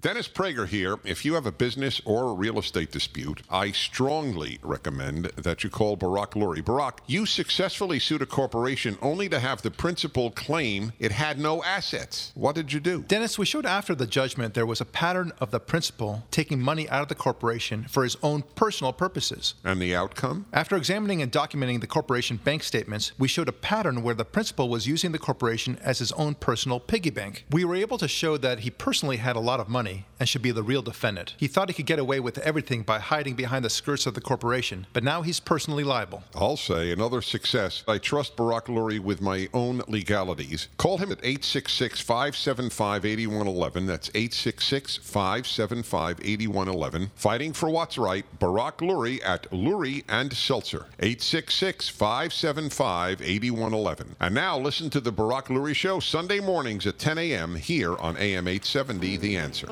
Dennis Prager here. If you have a business or a real estate dispute, I strongly recommend that you call Barak Lurie. Barak, you successfully sued a corporation only to have the principal claim it had no assets. What did you do? Dennis, we showed after the judgment there was a pattern of the principal taking money out of the corporation for his own personal purposes. And the outcome? After examining and documenting the corporation bank statements, we showed a pattern where the principal was using the corporation as his own personal piggy bank. We were able to show that he personally had a lot of money and should be the real defendant. He thought he could get away with everything by hiding behind the skirts of the corporation, but now he's personally liable. I'll say another success. I trust Barak Lurie with my own legalities. Call him at 866 575 8111. That's 866 575 8111. Fighting for what's right, Barak Lurie at Lurie and Seltzer. 866 575 8111. And now listen to the Barak Lurie Show Sunday mornings at 10 a.m. here on AM 870 The Answer.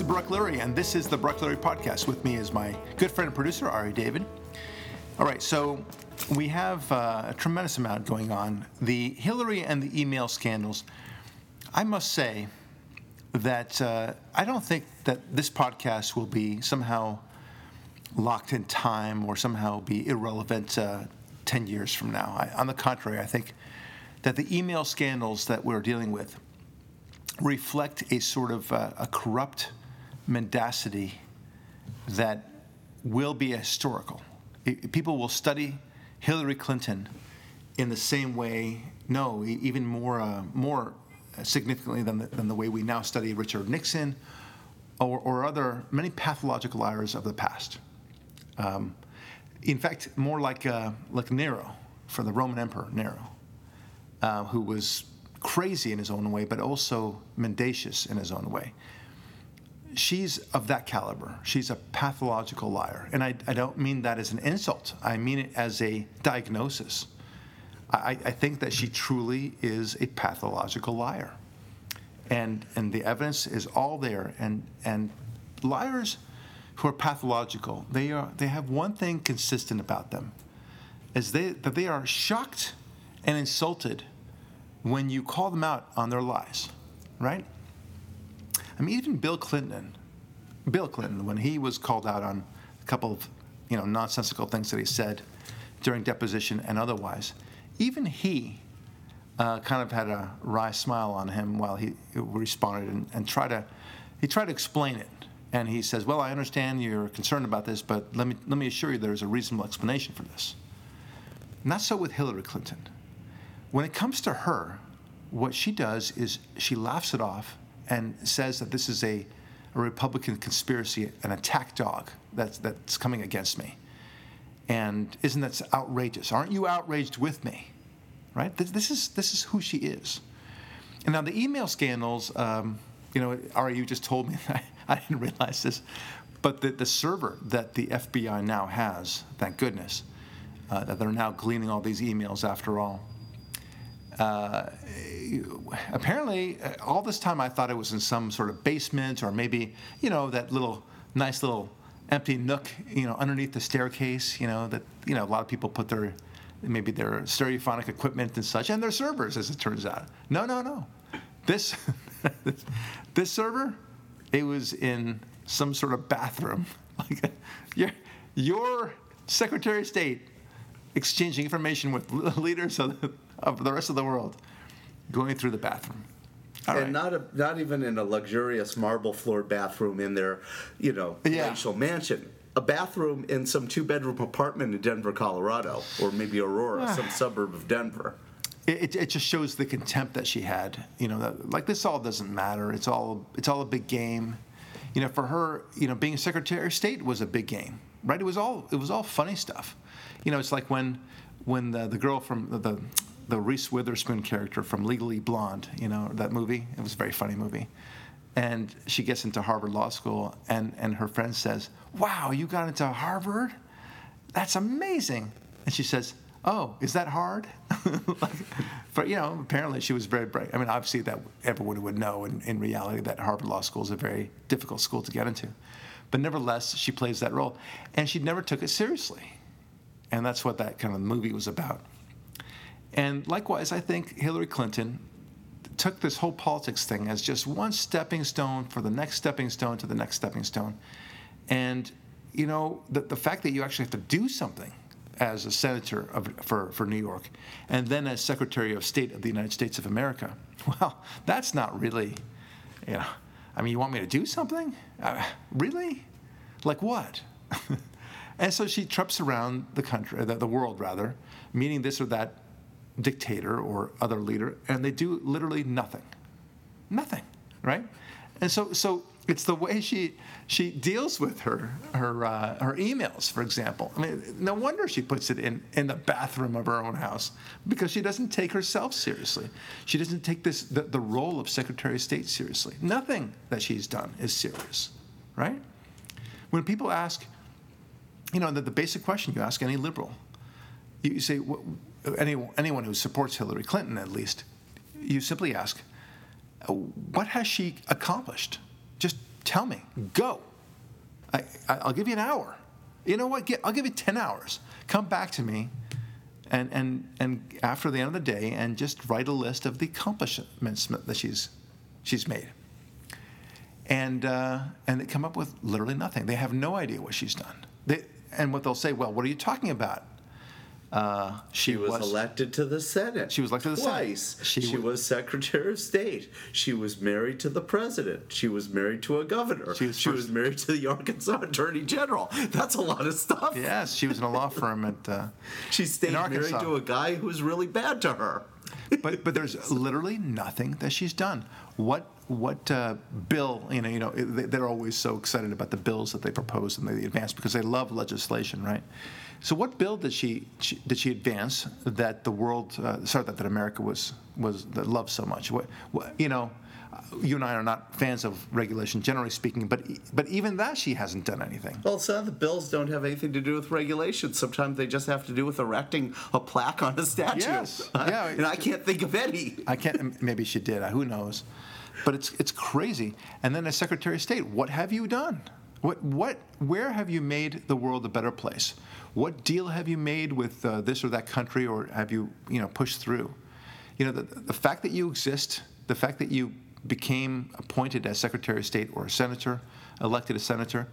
Is Barak Lurie, and this is the Barak Lurie Podcast. With me is my good friend and producer, Ari David. All right, so we have uh, a tremendous amount going on. The Hillary and the email scandals. I must say that uh, I don't think that this podcast will be somehow locked in time or somehow be irrelevant uh, 10 years from now. I, on the contrary, I think that the email scandals that we're dealing with reflect a sort of uh, a corrupt mendacity that will be historical. It, people will study Hillary Clinton in the same way, no, even more, uh, more significantly than the, than the way we now study Richard Nixon or, or other many pathological liars of the past. Um, in fact, more like, uh, like Nero, for the Roman Emperor Nero, uh, who was crazy in his own way, but also mendacious in his own way. She's of that caliber. She's a pathological liar. And I, I don't mean that as an insult, I mean it as a diagnosis. I, I think that she truly is a pathological liar. And, and the evidence is all there. And, and liars who are pathological, they, are, they have one thing consistent about them, is they, that they are shocked and insulted when you call them out on their lies, right? I mean, even Bill Clinton, Bill Clinton, when he was called out on a couple of, you know, nonsensical things that he said during deposition and otherwise, even he uh, kind of had a wry smile on him while he responded and, and tried to, he tried to explain it. And he says, "Well, I understand you're concerned about this, but let me let me assure you there's a reasonable explanation for this." Not so with Hillary Clinton. When it comes to her, what she does is she laughs it off and says that this is a, a Republican conspiracy, an attack dog that's, that's coming against me. And isn't that outrageous? Aren't you outraged with me? Right? This, this is, this is who she is. And now the email scandals, um, you know, Ari, you just told me, I, I didn't realize this, but the, the server that the FBI now has, thank goodness, uh, that they're now gleaning all these emails after all. Uh, apparently, uh, all this time I thought it was in some sort of basement or maybe, you know, that little nice little empty nook, you know, underneath the staircase, you know, that, you know, a lot of people put their, maybe their stereophonic equipment and such, and their servers, as it turns out. No, no, no. This, this server, it was in some sort of bathroom. Like your, your Secretary of State exchanging information with leaders of the, of the rest of the world going through the bathroom. All and right. not a, not even in a luxurious marble floor bathroom in their, you know, yeah. palatial mansion. A bathroom in some two bedroom apartment in Denver, Colorado, or maybe Aurora, ah. some suburb of Denver. It, it just shows the contempt that she had. You know, that, like this all doesn't matter. It's all it's all a big game. You know, for her, you know, being Secretary of State was a big game, right? It was all it was all funny stuff. You know, it's like when when the, the girl from the, the the Reese Witherspoon character from Legally Blonde, you know, that movie. It was a very funny movie. And she gets into Harvard Law School, and, and her friend says, Wow, you got into Harvard? That's amazing. And she says, Oh, is that hard? like, but you know, apparently she was very bright. I mean, obviously that everyone would know in, in reality that Harvard Law School is a very difficult school to get into. But nevertheless, she plays that role, and she never took it seriously, and that's what that kind of movie was about. And likewise, I think Hillary Clinton took this whole politics thing as just one stepping stone for the next stepping stone to the next stepping stone. And, you know, the, the fact that you actually have to do something as a senator of, for, for New York and then as Secretary of State of the United States of America, well, that's not really, you know, I mean, you want me to do something? Uh, really? Like what? and so she trips around the country, the, the world rather, meeting this or that dictator or other leader, and they do literally nothing. Nothing, right? And so, so it's the way she she deals with her her uh, her emails, for example. I mean, no wonder she puts it in in the bathroom of her own house because she doesn't take herself seriously. She doesn't take this the, the role of Secretary of State seriously. Nothing that she's done is serious, right? When people ask, you know, the, the basic question you ask any liberal, you say, any, anyone who supports Hillary Clinton at least, you simply ask, what has she accomplished? Just tell me. Go. I, will give you an hour. You know what? I'll give you 10 hours. Come back to me and, and, and after the end of the day and just write a list of the accomplishments that she's, she's made. And, uh, and they come up with literally nothing. They have no idea what she's done. They, and what they'll say, well, what are you talking about? Uh, she, she was, was, elected to the Senate. She was elected to the. Senate. She, she was Secretary of State. She was married to the president. She was married to a governor. She was, she was married to the Arkansas Attorney General. That's a lot of stuff. Yes, she was in a law firm at. Uh, she stayed married to a guy who was really bad to her. but but there's literally nothing that she's done. What what uh, bill you know you know they're always so excited about the bills that they propose and they advance because they love legislation, right? So, what bill did she, she did she advance that the world, uh, sorry, that, that America was was that loved so much? What, what, you know, you and I are not fans of regulation, generally speaking, but but even that she hasn't done anything. Well, some of the bills don't have anything to do with regulation. Sometimes they just have to do with erecting a plaque on a statue. Yes, yeah, and I can't think of any. I can't. Maybe she did. Who knows? But it's it's crazy. And then as Secretary of State, what have you done? What what? Where have you made the world a better place? What deal have you made with uh, this or that country, or have you, you know, pushed through? You know, the, the fact that you exist, the fact that you became appointed as Secretary of State or a senator, elected a senator,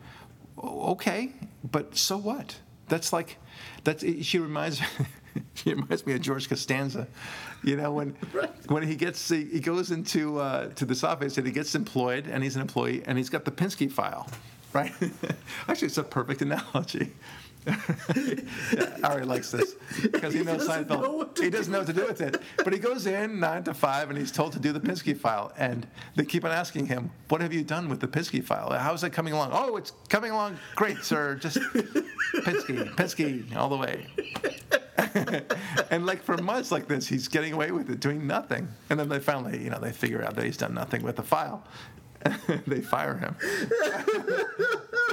okay, but so what? That's like, that's she reminds. she reminds me of George Costanza. You know, when right. when he gets he goes into uh, to this office and he gets employed and he's an employee and he's got the Pinsky file, right? Actually, it's a perfect analogy yeah, Ari likes this because he knows he Seinfeld. Know he doesn't know what to do with it. But he goes in nine to five and he's told to do the Pinsky file. And they keep on asking him, What have you done with the Pinsky file? How's it coming along? Oh, it's coming along great, sir. Just Pinsky, Pinsky all the way. and like for months like this, he's getting away with it, doing nothing. And then they finally, you know, they figure out that he's done nothing with the file. they fire him.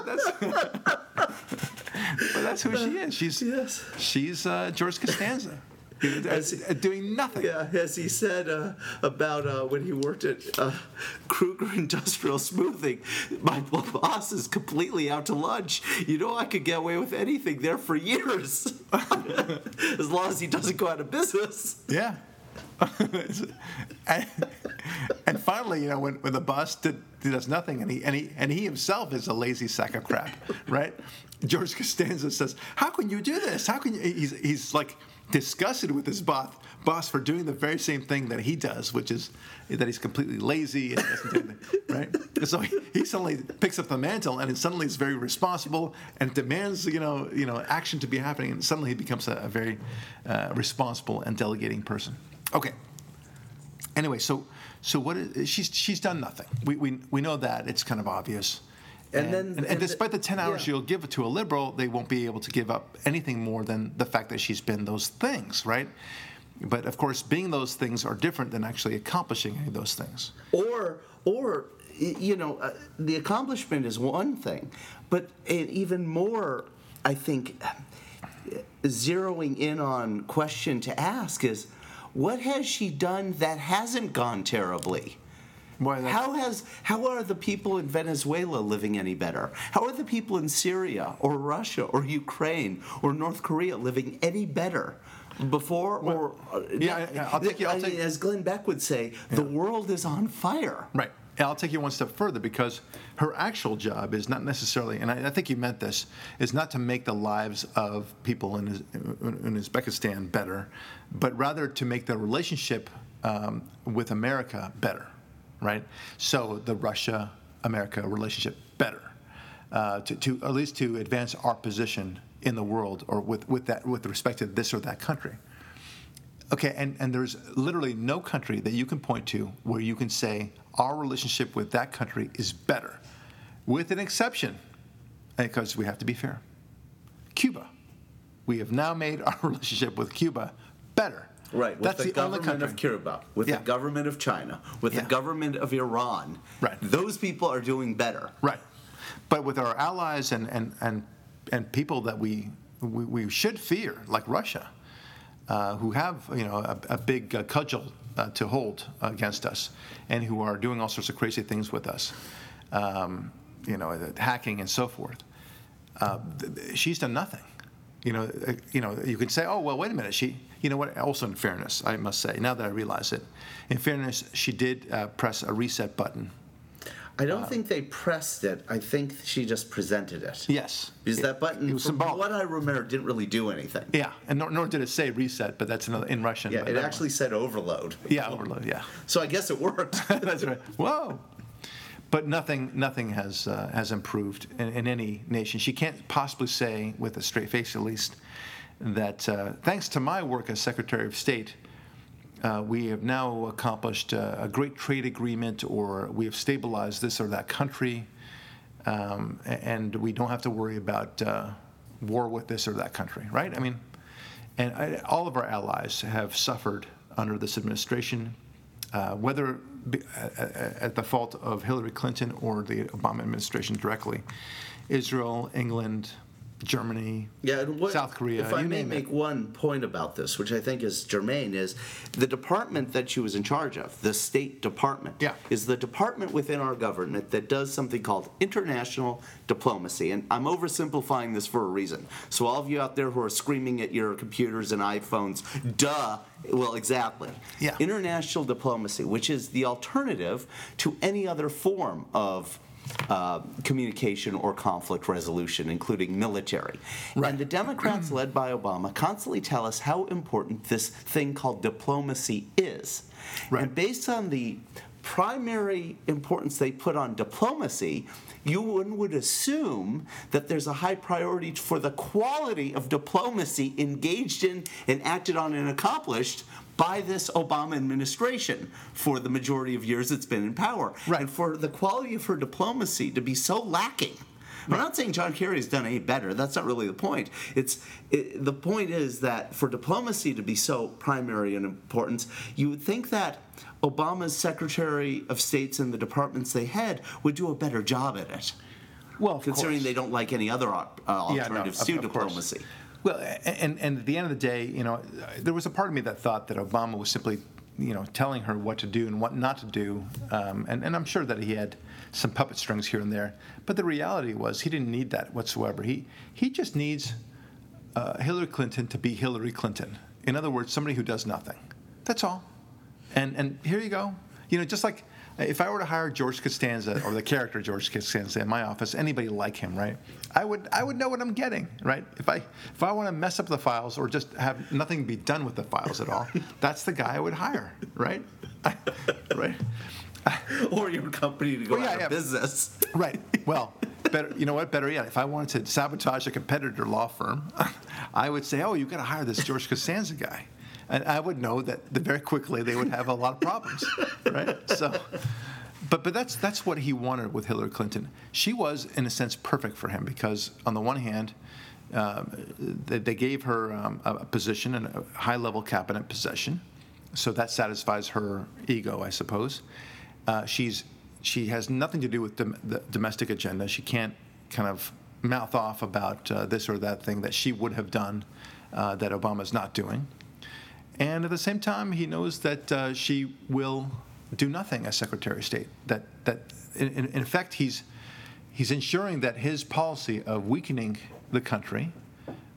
that's, but that's who she is. She's yes. she's uh, George Costanza. As, doing nothing. Yeah, as he said uh, about uh, when he worked at uh, Kruger Industrial Smoothing, my boss is completely out to lunch. You know, I could get away with anything there for years, as long as he doesn't go out of business. Yeah. and, and, finally, you know, when, when the boss did, does nothing, and he and he and he himself is a lazy sack of crap, right? George Costanza says, "How can you do this? How can you?" He's he's like disgusted with his boss boss for doing the very same thing that he does, which is that he's completely lazy and doesn't do anything, right? And so he, he suddenly picks up the mantle and suddenly is very responsible and demands, you know, you know, action to be happening, and suddenly he becomes a, a very uh, responsible and delegating person. Okay. Anyway, so so what is, she's she's done nothing. We, we we know that it's kind of obvious. And, and then, and, and, and despite the, the ten hours yeah. she'll give to a liberal, they won't be able to give up anything more than the fact that she's been those things, right? But of course, being those things are different than actually accomplishing any of those things. Or or you know, uh, the accomplishment is one thing, but even more, I think zeroing in on question to ask is, what has she done that hasn't gone terribly? How has how are the people in Venezuela living any better? How are the people in Syria or Russia or Ukraine or North Korea living any better? Before or uh, yeah, yeah, I'll take you- I'll I take- mean, as Glenn Beck would say, the world is on fire. Right. And I'll take you one step further because her actual job is not necessarily, and I, I think you meant this, is not to make the lives of people in, in Uzbekistan better, but rather to make the relationship um, with America better, right? So the Russia America relationship better, uh, to, to at least to advance our position in the world or with, with that with respect to this or that country. Okay, and, and there's literally no country that you can point to where you can say our relationship with that country is better, with an exception, because we have to be fair. Cuba. We have now made our relationship with Cuba better. Right, with That's the, the, government of Cuba, with Yeah. the government of China, with Yeah. the government of Iran. Right. Those people are doing better. Right. But with our allies and, and, and, and people that we, we, we should fear, like Russia, uh, who have you know a, a big uh, cudgel uh, to hold against us, and who are doing all sorts of crazy things with us, um, you know, uh, hacking and so forth. Uh, she's done nothing. You know, you know, you could say, oh well, wait a minute. She, you know what? Also, in fairness, I must say, now that I realize it, in fairness, she did press a reset button. I don't think they pressed it. I think she just presented it. Yes, Because that button, It was from symbolic. what I remember, didn't really do anything. Yeah, and nor, nor did it say reset, but that's another in Russian. Yeah, but it that actually said overload. one. Yeah, overload. Yeah, So I guess it worked. that's right. Whoa. But nothing, nothing has uh, has improved in, in any nation. She can't possibly say, with a straight face at least, that uh, thanks to my work as Secretary of State, uh, we have now accomplished uh, a great trade agreement, or we have stabilized this or that country, um, and we don't have to worry about uh, war with this or that country, right? I mean, and I, all of our allies have suffered under this administration, uh, whether at the fault of Hillary Clinton or the Obama administration directly. Israel, England, Germany, Yeah, what, South Korea, If I may make it. one point about this, which I think is germane, is the department that she was in charge of, the State Department, Yeah. is the department within our government that does something called international diplomacy. And I'm oversimplifying this for a reason. So all of you out there who are screaming at your computers and iPhones, duh. Well, exactly. Yeah. International diplomacy, which is the alternative to any other form of uh, communication or conflict resolution, including military. And the Democrats, led by Obama, constantly tell us how important this thing called diplomacy is. Right. And based on the primary importance they put on diplomacy, you one would assume that there's a high priority for the quality of diplomacy engaged in and acted on and accomplished by this Obama administration for the majority of years it's been in power. Right. And for the quality of her diplomacy to be so lacking. I'm not saying John Kerry has done any better. That's not really the point. It's it, the point is that for diplomacy to be so primary in importance, you would think that Obama's Secretary of States and the departments they had would do a better job at it, Well, of considering course. they don't like any other op- uh, Yeah, no, of- to of course. Well, and, and at the end of the day, you know, there was a part of me that thought that Obama was simply, you know, telling her what to do and what not to do. Um, and, and I'm sure that he had some puppet strings here and there. But the reality was he didn't need that whatsoever. He, he just needs uh, Hillary Clinton to be Hillary Clinton. In other words, somebody who does nothing. That's all. And, and here you go. You know, just like if I were to hire George Costanza or the character George Costanza in my office, anybody like him, right? I would I would know what I'm getting, right? If I if I want to mess up the files or just have nothing be done with the files at all, that's the guy I would hire, right? right? or your company to go Well, yeah, out yeah. of business. Right. Well, better. You know what? Better yet, if I wanted to sabotage a competitor law firm, I would say, "Oh, you got to hire this George Costanza guy," and I would know that very quickly they would have a lot of problems, right? So, but but that's that's what he wanted with Hillary Clinton. She was, in a sense, perfect for him because on the one hand. Um, they, they gave her um, a position in a high-level cabinet position, so that satisfies her ego, I suppose. Uh, she's she has nothing to do with dom- the domestic agenda. She can't kind of mouth off about uh, this or that thing that she would have done uh, that Obama's not doing. And at the same time, he knows that uh, she will do nothing as Secretary of State. That, that in, in effect, he's, he's ensuring that his policy of weakening the country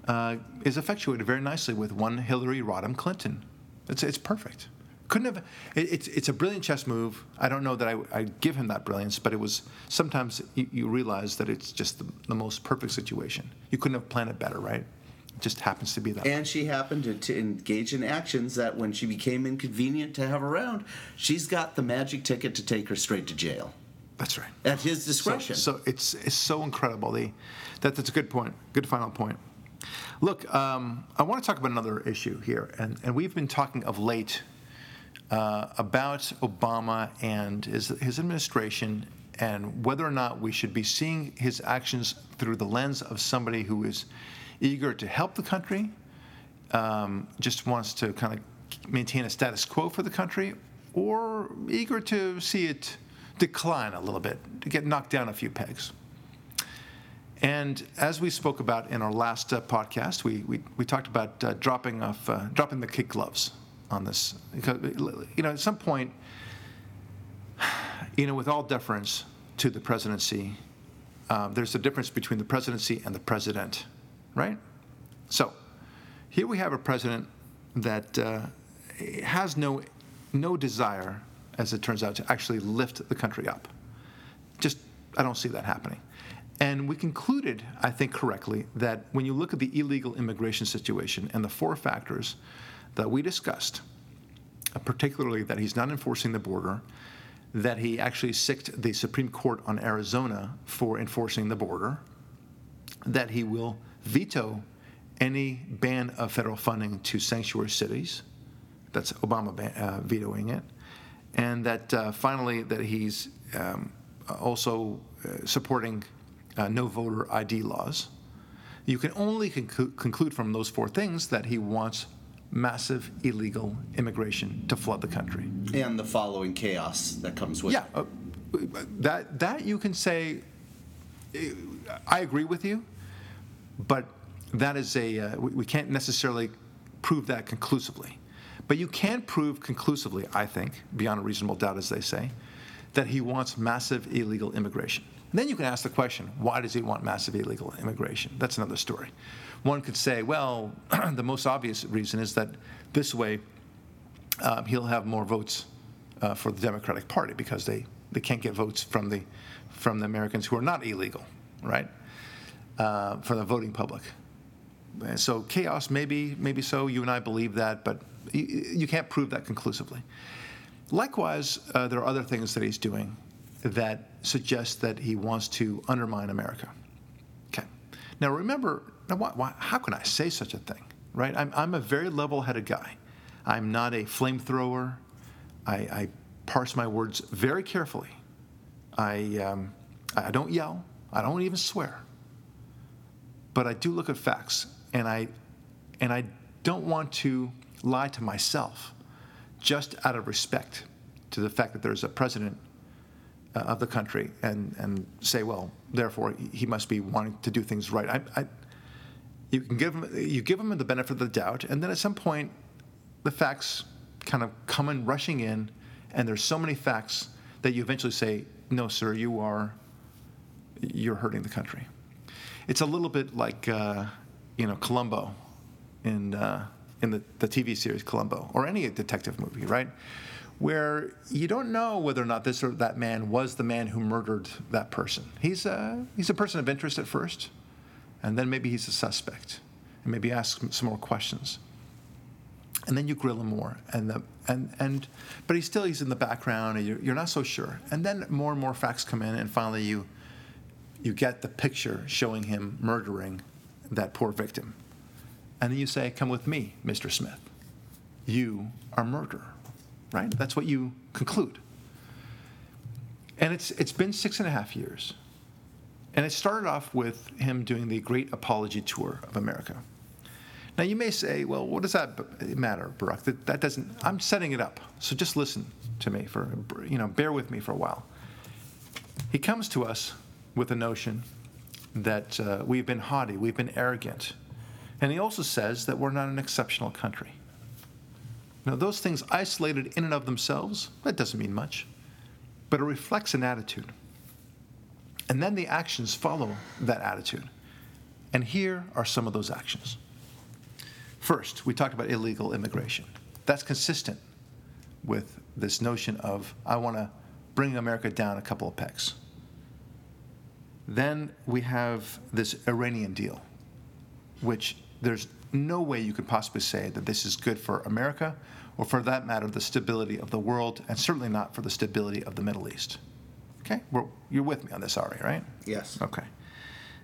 uh, is effectuated very nicely with one Hillary Rodham Clinton. It's, it's perfect. Couldn't have. It, it's, it's a brilliant chess move. I don't know that I, I give him that brilliance, but it was sometimes you, you realize that it's just the, the most perfect situation. You couldn't have planned it better, right? Just happens to be that. And she happened to, to engage in actions that, when she became inconvenient to have around, she's got the magic ticket to take her straight to jail That's right. at his So, discretion. so it's it's so incredible. The, that that's a good point. Good final point. Look, um, I want to talk about another issue here, and and we've been talking of late uh, about Obama and his his administration, and whether or not we should be seeing his actions through the lens of somebody who is eager to help the country, um, just wants to kind of maintain a status quo for the country, or eager to see it decline a little bit, to get knocked down a few pegs. And as we spoke about in our last uh, podcast, we, we, we talked about uh, dropping off, uh, dropping the kid gloves on this. Because, you know, at some point, you know, with all deference to the presidency, um, there's a difference between the presidency and the president, right? So here we have a president that uh, has no, no desire, as it turns out, to actually lift the country up. Just, I don't see that happening. And we concluded, I think correctly, that when you look at the illegal immigration situation and the four factors that we discussed, uh, particularly that he's not enforcing the border, that he actually sicked the Supreme Court on Arizona for enforcing the border, that he will veto any ban of federal funding to sanctuary cities. That's Obama ban- uh, vetoing it. And that uh, finally, that he's um, also uh, supporting uh, no voter ID laws. You can only conclu- conclude from those four things that he wants massive illegal immigration to flood the country. and the following chaos that comes with Yeah, it. uh, that that you can say. uh, I agree with you, but that is a uh, we, we can't necessarily prove that conclusively. But you can prove conclusively, I think, beyond a reasonable doubt, as they say, that he wants massive illegal immigration. And then you can ask the question, why does he want massive illegal immigration? That's another story. One could say, well, the most obvious reason is that this way um, he'll have more votes uh, for the Democratic Party because they, they can't get votes from the from the Americans who are not illegal, right? Uh, for the voting public. And so chaos, maybe maybe so. You and I believe that, but you, you can't prove that conclusively. Likewise, uh, there are other things that he's doing that suggest that he wants to undermine America. Okay. Now remember, now why, why, how can I say such a thing, right? I'm, I'm a very level-headed guy. I'm not a flamethrower. I, I parse my words very carefully. I, um, I don't yell. I don't even swear. But I do look at facts, and I, and I don't want to lie to myself, just out of respect to the fact that there's a president uh, of the country, and and say, well, therefore he must be wanting to do things right. I, I, you can give him you give him the benefit of the doubt, and then at some point, the facts kind of come in rushing in, and there's so many facts that you eventually say, no, sir, you are you're hurting the country. It's a little bit like uh, you know Columbo in uh, in the, the TV series Columbo or any detective movie, right? Where you don't know whether or not this or that man was the man who murdered that person. He's a, he's a person of interest at first, and then maybe he's a suspect, and maybe ask some more questions. And then you grill him more, and the, and and, but he's still he's in the background, and you're, you're not so sure. And then more and more facts come in, and finally you you get the picture showing him murdering that poor victim. And then you say, Come with me, Mr. Smith. You are murderer, right? That's what you conclude. And it's, it's been six and a half years. And it started off with him doing the Great Apology Tour of America. Now, you may say, well, what does that matter, Barak? That, that doesn't, I'm setting it up. So just listen to me for, you know, bear with me for a while. He comes to us with the notion that uh, we've been haughty, we've been arrogant. And he also says that we're not an exceptional country. Now, those things isolated in and of themselves, that doesn't mean much, but it reflects an attitude. And then the actions follow that attitude. And here are some of those actions. First, we talked about illegal immigration. That's consistent with this notion of, I want to bring America down a couple of pegs. Then we have this Iranian deal, which there's no way you could possibly say that this is good for America or, for that matter, the stability of the world, and certainly not for the stability of the Middle East. Okay? We're, you're with me on this, Ari, right? Yes. Okay.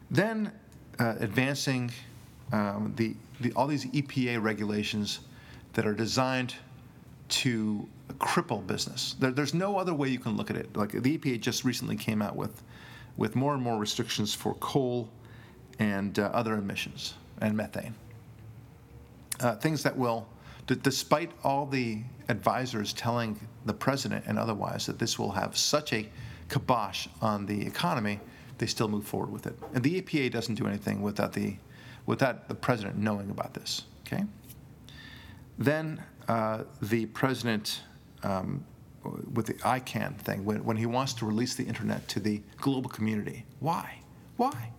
Then uh, advancing um, the, the, all these EPA regulations that are designed to cripple business. There, there's no other way you can look at it. Like the EPA just recently came out with, with more and more restrictions for coal and uh, other emissions and methane. Uh, things that will, d- despite all the advisors telling the president and otherwise that this will have such a kibosh on the economy, they still move forward with it. And the EPA doesn't do anything without the, without the president knowing about this. Okay. Then uh, the president, um, with the ICANN thing, when, when he wants to release the internet to the global community, why? Why?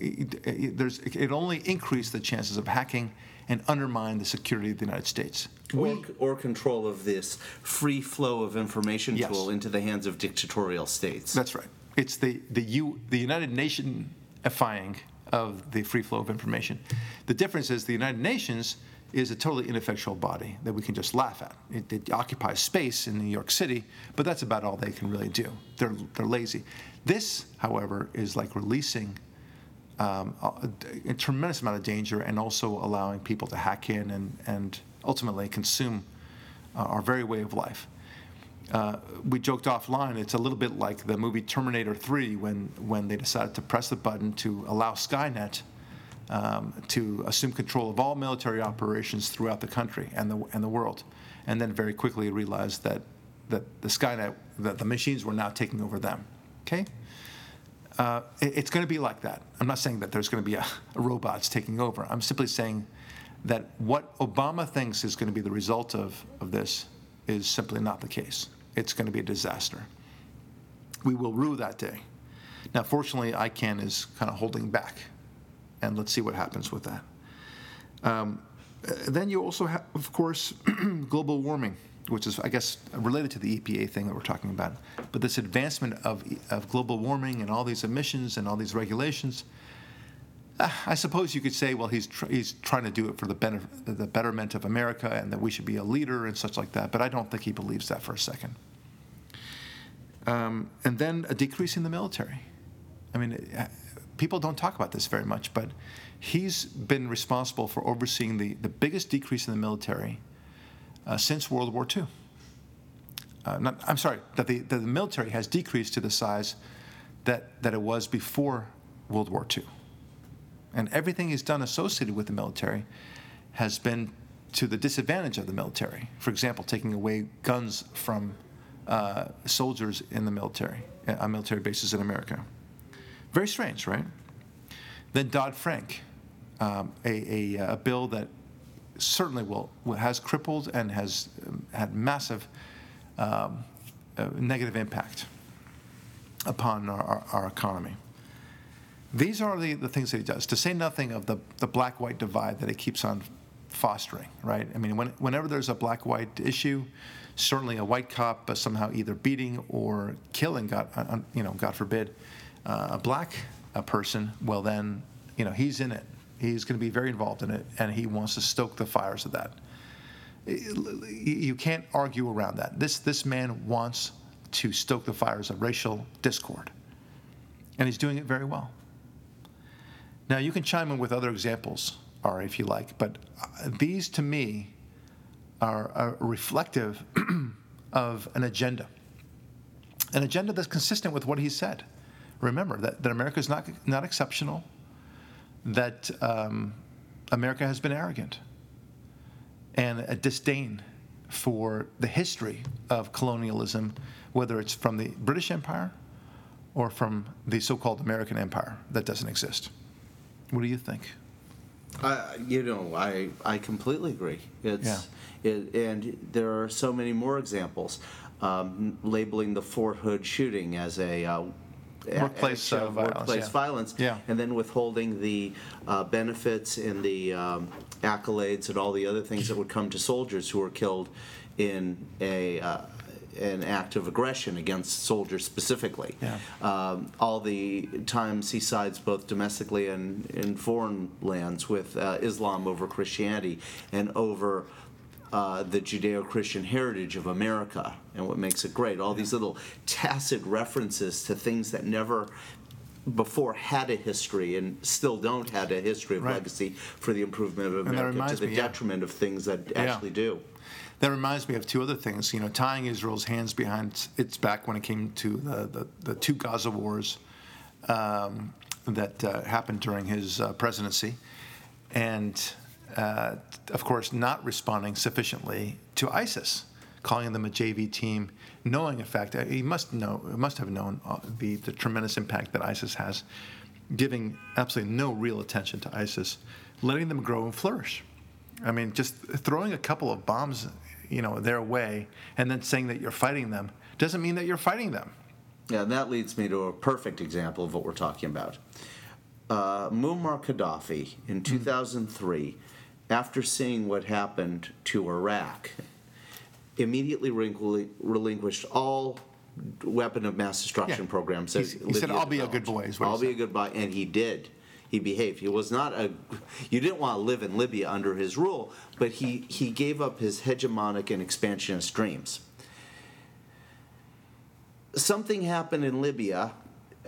It, it, there's, it only increased the chances of hacking and undermine the security of the United States. Or, or control of this free flow of information Yes. tool into the hands of dictatorial states. That's right. It's the the U, the United Nationifying of the free flow of information. The difference is the United Nations is a totally ineffectual body that we can just laugh at. It, it occupies space in New York City, but that's about all they can really do. They're they're lazy. This, however, is like releasing um, a, a tremendous amount of danger and also allowing people to hack in and, and ultimately consume uh, our very way of life. Uh, we joked offline, it's a little bit like the movie Terminator 3 when, when they decided to press the button to allow Skynet um, to assume control of all military operations throughout the country and the, and the world. And then very quickly realized that, that the Skynet, that the machines were now taking over them. Okay? Uh, it- it's going to be like that. I'm not saying that there's going to be a, a robots taking over. I'm simply saying that what Obama thinks is going to be the result of, of this is simply not the case. It's going to be a disaster. We will rue that day. Now, fortunately, ICANN is kind of holding back, and let's see what happens with that. Um, uh, then you also have, of course, global warming, which is, I guess, related to the EPA thing that we're talking about. But this advancement of, of global warming and all these emissions and all these regulations, uh, I suppose you could say, well, he's, tr- he's trying to do it for the, benef- the betterment of America and that we should be a leader and such like that. But I don't think he believes that for a second. Um, and then a decrease in the military. I mean, uh, people don't talk about this very much, but he's been responsible for overseeing the, the biggest decrease in the military uh, since World War II. Uh, not, I'm sorry, that the, that the military has decreased to the size that, that it was before World War II. And everything he's done associated with the military has been to the disadvantage of the military. For example, taking away guns from uh, soldiers in the military, uh, on military bases in America. Very strange, right? Then Dodd Frank, um, a, a, a bill that certainly will, has crippled and has um, had massive um, uh, negative impact upon our, our, our economy. These are the, the things that he does, to say nothing of the, the black white divide that he keeps on fostering, right? I mean, when, whenever there's a black white issue, certainly a white cop somehow either beating or killing, God, uh, uh, you know, God forbid, uh, a black uh, person, well, then, you know, he's in it. He's going to be very involved in it, and he wants to stoke the fires of that. You can't argue around that. This, this man wants to stoke the fires of racial discord, and he's doing it very well. Now, you can chime in with other examples, Ari, if you like, but uh, these to me are, are reflective of an agenda. An agenda that's consistent with what he said. Remember that, that America is not, not exceptional, that um, America has been arrogant, and a disdain for the history of colonialism, whether it's from the British Empire or from the so called American empire that doesn't exist? What do you think? Uh, you know, I I completely agree. It's it, and there are so many more examples. Um, labeling the Fort Hood shooting as a uh, a- Workplace, uh, violence, workplace yeah. violence, Yeah. and then withholding the uh, benefits and the um, accolades and all the other things that would come to soldiers who were killed in a uh, an act of aggression against soldiers specifically. Yeah. Um, all the times he sides both domestically and in foreign lands with uh, Islam over Christianity and over uh, the Judeo-Christian heritage of America and what makes it great. All these little tacit references to things that never before had a history and still don't have a history of Right. legacy for the improvement of America to the me, yeah. detriment of things that Yeah. actually do. That reminds me of two other things. You know, tying Israel's hands behind its back when it came to the, the, the two Gaza wars um, that uh, happened during his uh, presidency. And, uh, of course, not responding sufficiently to ISIS, calling them a JV team, knowing, in fact, he must know, must have known uh, the, the tremendous impact that ISIS has, giving absolutely no real attention to ISIS, letting them grow and flourish. I mean, just throwing a couple of bombs, you know, their way, and then saying that you're fighting them doesn't mean that you're fighting them. Yeah, and that leads me to a perfect example of what we're talking about. Uh, Muammar Gaddafi in 2003, after seeing what happened to Iraq, immediately relinqu- relinquished all weapon of mass destruction Yeah. programs. He that s- he said, Libya "I'll be a good boy," is what he I'll be said. a good boy, and he did. He behaved. He was not a. You didn't want to live in Libya under his rule, but he he gave up his hegemonic and expansionist dreams something happened in Libya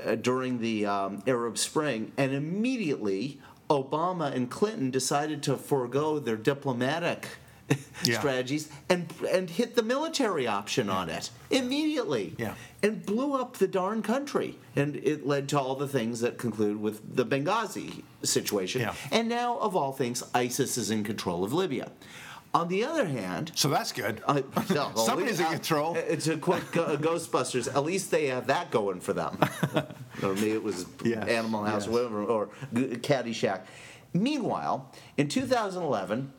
uh, during the um, Arab Spring, and immediately Obama and Clinton decided to forego their diplomatic Yeah. strategies and and hit the military option on it immediately. Yeah. And blew up the darn country, and it led to all the things that conclude with the Benghazi situation. Yeah. And now, of all things, ISIS is in control of Libya. On the other hand, So that's good. uh, no, well, Somebody's in uh, control. uh, a quote Go- Ghostbusters, at least they have that going for them. or maybe it was Yes, Animal House, yes. whatever, or Caddyshack. Meanwhile, in 2011,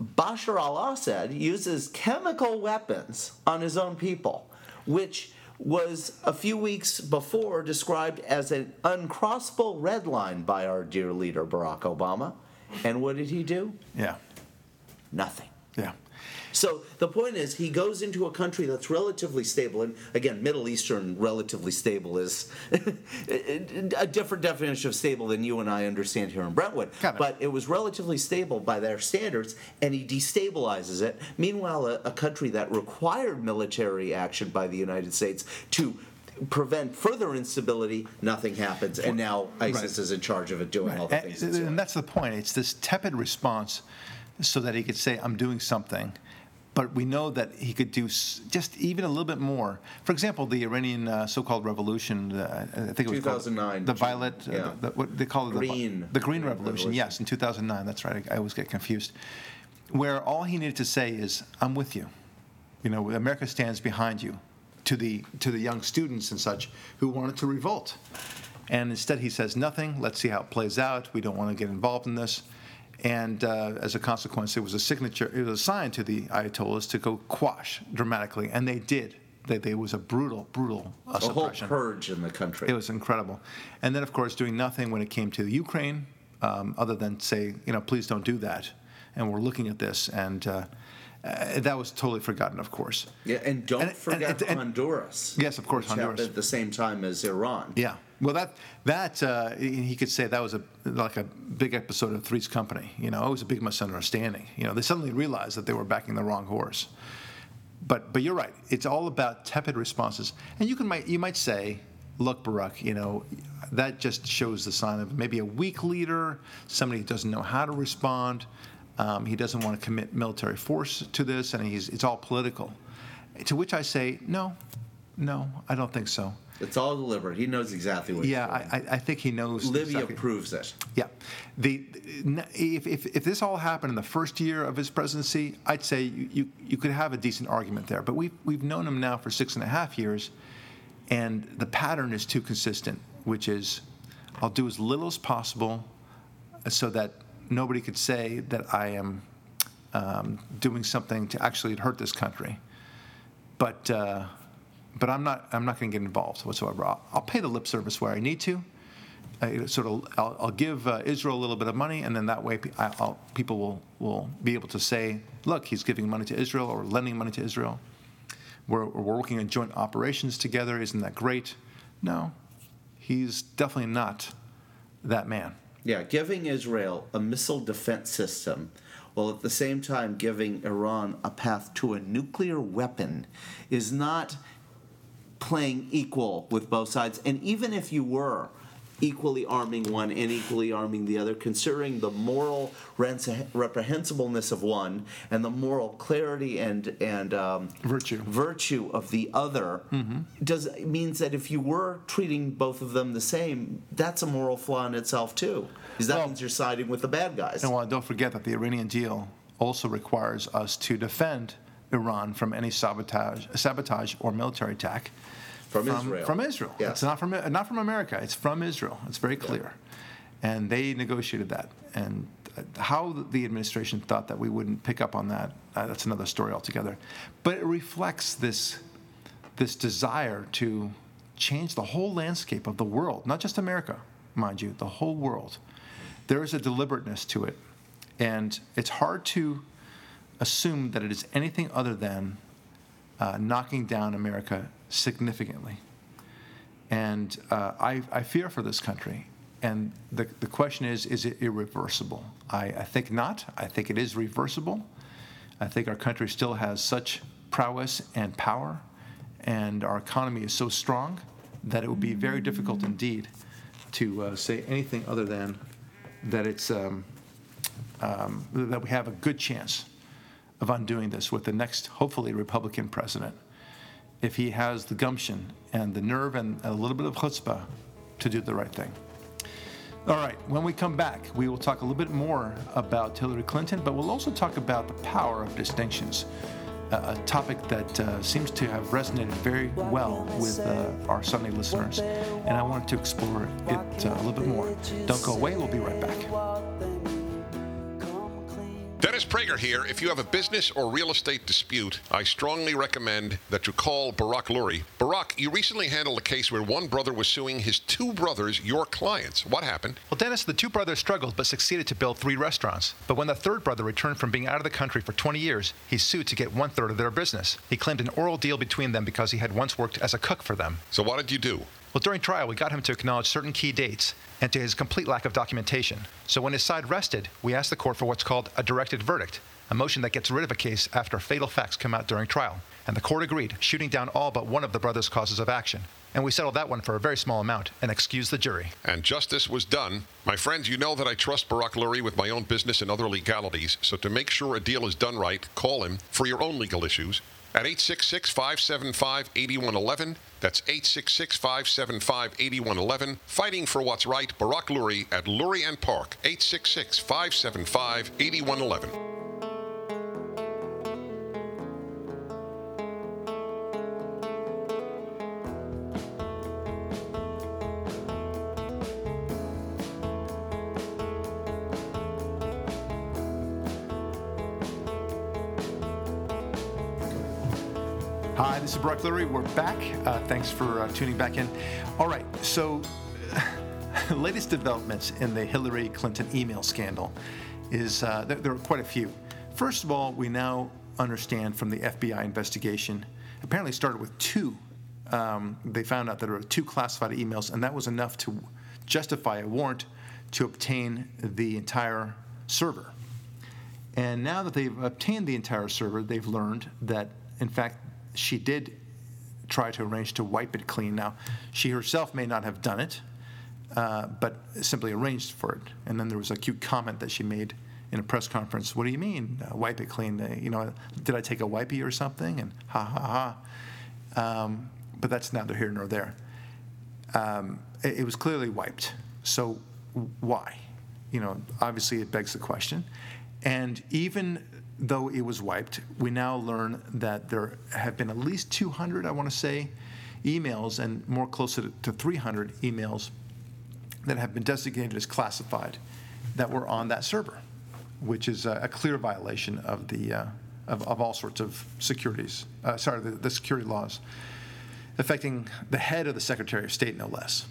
Bashar al-Assad uses chemical weapons on his own people, which was a few weeks before described as an uncrossable red line by our dear leader Barack Obama. And what did he do? Yeah. Nothing. Yeah. So the point is, he goes into a country that's relatively stable, and again, Middle Eastern relatively stable is a different definition of stable than you and I understand here in Brentwood. Got it. But it was relatively stable by their standards, and he destabilizes it. Meanwhile, a, a country that required military action by the United States to prevent further instability, nothing happens, and now ISIS Right. is in charge of it, doing all the things. doing. and that's the point. It's this tepid response so that he could say, I'm doing something. But we know that he could do s- just even a little bit more. For example, the Iranian uh, so-called revolution, uh, I think it was called 2009, the June, violet, uh, yeah. the, what they call it, the, Green. the green Green revolution. revolution. Yes, in 2009. That's right. I, I always get confused. Where all he needed to say is, "I'm with you." You know, America stands behind you. To the to the young students and such who wanted to revolt, and instead he says nothing. Let's see how it plays out. We don't want to get involved in this. And uh, as a consequence, it was a signature. It was a sign to the Ayatollahs to go quash dramatically, and they did. They, there was a brutal, brutal uh, a whole purge in the country. It was incredible. And then, of course, doing nothing when it came to Ukraine, um, other than say, you know, please don't do that. And we're looking at this, and uh, uh, that was totally forgotten, of course. Yeah, and don't And- and- forget and- Honduras. Yes, of course, Honduras. at the same time as Iran. Yeah. Well, that that uh, he could say that was a like a big episode of Three's Company. You know, it was a big misunderstanding. You know, they suddenly realized that they were backing the wrong horse. But but you're right. It's all about tepid responses, and you can might you might say, look, Barak, you know, that just shows the sign of maybe a weak leader, somebody who doesn't know how to respond. Um, he doesn't want to commit military force to this, and he's it's all political. To which I say, no, no, I don't think so. It's all deliberate. He knows exactly what Yeah, he's doing. I, I, think he knows. Libya exactly- proves it. Yeah, the if, if if this all happened in the first year of his presidency, I'd say you, you, you could have a decent argument there. But we've we've known him now for six and a half years, And the pattern is too consistent, which is I'll do as little as possible so that nobody could say that I am um, doing something to actually hurt this country. But, uh, but I'm not, I'm not going to get involved whatsoever. I'll, I'll pay the lip service where I need to. I sort of, I'll, I'll give uh, Israel a little bit of money, and then that way I'll, people will, will be able to say, look, he's giving money to Israel or lending money to Israel. We're, we're working on joint operations together. Isn't that great? No, he's definitely not that man. Yeah, giving Israel a missile defense system while at the same time giving Iran a path to a nuclear weapon is not playing equal with both sides. And even if you were equally arming one and equally arming the other, considering the moral reprehensibleness of one and the moral clarity and and um, virtue virtue of the other, mm-hmm. does means that if you were treating both of them the same, that's a moral flaw in itself too. Because that well, means you're siding with the bad guys. And well, don't forget that the Iranian deal also requires us to defend Iran from any sabotage, sabotage or military attack from, from Israel. From Israel. It's not from not from America. It's from Israel. It's very clear, yeah. and they negotiated that. And how the administration thought that we wouldn't pick up on that, uh, that's another story altogether. But it reflects this this desire to change the whole landscape of the world, not just America, mind you, the whole world. There is a deliberateness to it, and it's hard to assume that it is anything other than uh, knocking down America significantly. And uh, I, I, fear for this country. And the, the question is is it irreversible? I, I think not. I think it is reversible. I think our country still has such prowess and power, and our economy is so strong that it would be very difficult indeed to uh, say anything other than that it's um, um, that we have a good chance of undoing this with the next, hopefully, Republican president if he has the gumption and the nerve and a little bit of chutzpah to do the right thing. All right, when we come back, we will talk a little bit more about Hillary Clinton, but we'll also talk about the power of distinctions, a topic that uh, seems to have resonated very well with uh, our Sunday listeners, and I wanted to explore it uh, a little bit more. Don't go away, we'll be right back. Dennis Prager here. If you have a business or real estate dispute, I strongly recommend that you call Barak Lurie. Barak, you recently handled a case where one brother was suing his two brothers, your clients. What happened? Well, Dennis, the two brothers struggled but succeeded to build three restaurants. But when the third brother returned from being out of the country for 20 years, he sued to get one third of their business. He claimed an oral deal between them because he had once worked as a cook for them. So, what did you do? Well, during trial, we got him to acknowledge certain key dates and to his complete lack of documentation. So when his side rested, we asked the court for what's called a directed verdict, a motion that gets rid of a case after fatal facts come out during trial. And the court agreed, shooting down all but one of the brothers' causes of action. And we settled that one for a very small amount and excused the jury. And justice was done. My friends, you know that I trust Barak Lurie with my own business and other legalities, so to make sure a deal is done right, call him for your own legal issues at 866 575 8111. That's 866 575 8111. Fighting for what's right, Barak Lurie at Lurie and Park, 866 575 8111. This is Barak Lurie. We're back. Uh, thanks for uh, tuning back in. All right, so latest developments in the Hillary Clinton email scandal is uh, there, there, are quite a few. First of all, we now understand from the FBI investigation, apparently started with two. Um, they found out that there were two classified emails, and that was enough to justify a warrant to obtain the entire server. And now that they've obtained the entire server, they've learned that, in fact, she did try to arrange to wipe it clean. Now, she herself may not have done it, uh, but simply arranged for it. And then there was a cute comment that she made in a press conference. What do you mean, uh, wipe it clean? Uh, you know, did I take a wipey or something? And ha ha ha. Um, but that's neither here nor there. Um, it, it was clearly wiped. So why? You know, obviously it begs the question. And even though it was wiped, we now learn that there have been at least 200, I want to say, emails and more closer to- to 300 emails that have been designated as classified that were on that server, which is a, a clear violation of the uh, of, of all sorts of securities. Uh, sorry, the, the security laws affecting the head of the Secretary of State, no less.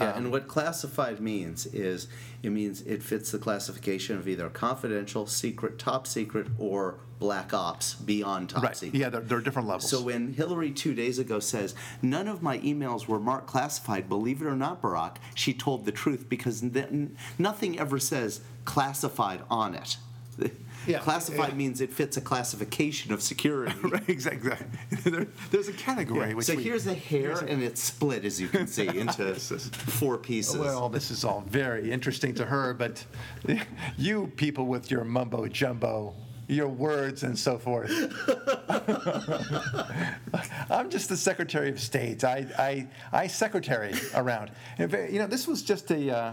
Yeah, and um, what classified means is it means it fits the classification of either confidential, secret, top secret, or black ops beyond top Right. secret. Yeah, there, there are different levels. So when Hillary two days ago says none of my emails were marked classified, believe it or not, Barak, she told the truth because th- nothing ever says classified on it. Yeah. classified Yeah. means it fits a classification of security. right, exactly. There- there's a category. which so we- here's a hair, and it's split, as you can see, into four pieces. Well, this is all very interesting to her, but you people with your mumbo jumbo, your words and so forth. I'm just the Secretary of State. I, I, I secretary around. And, you know, this was just a, uh,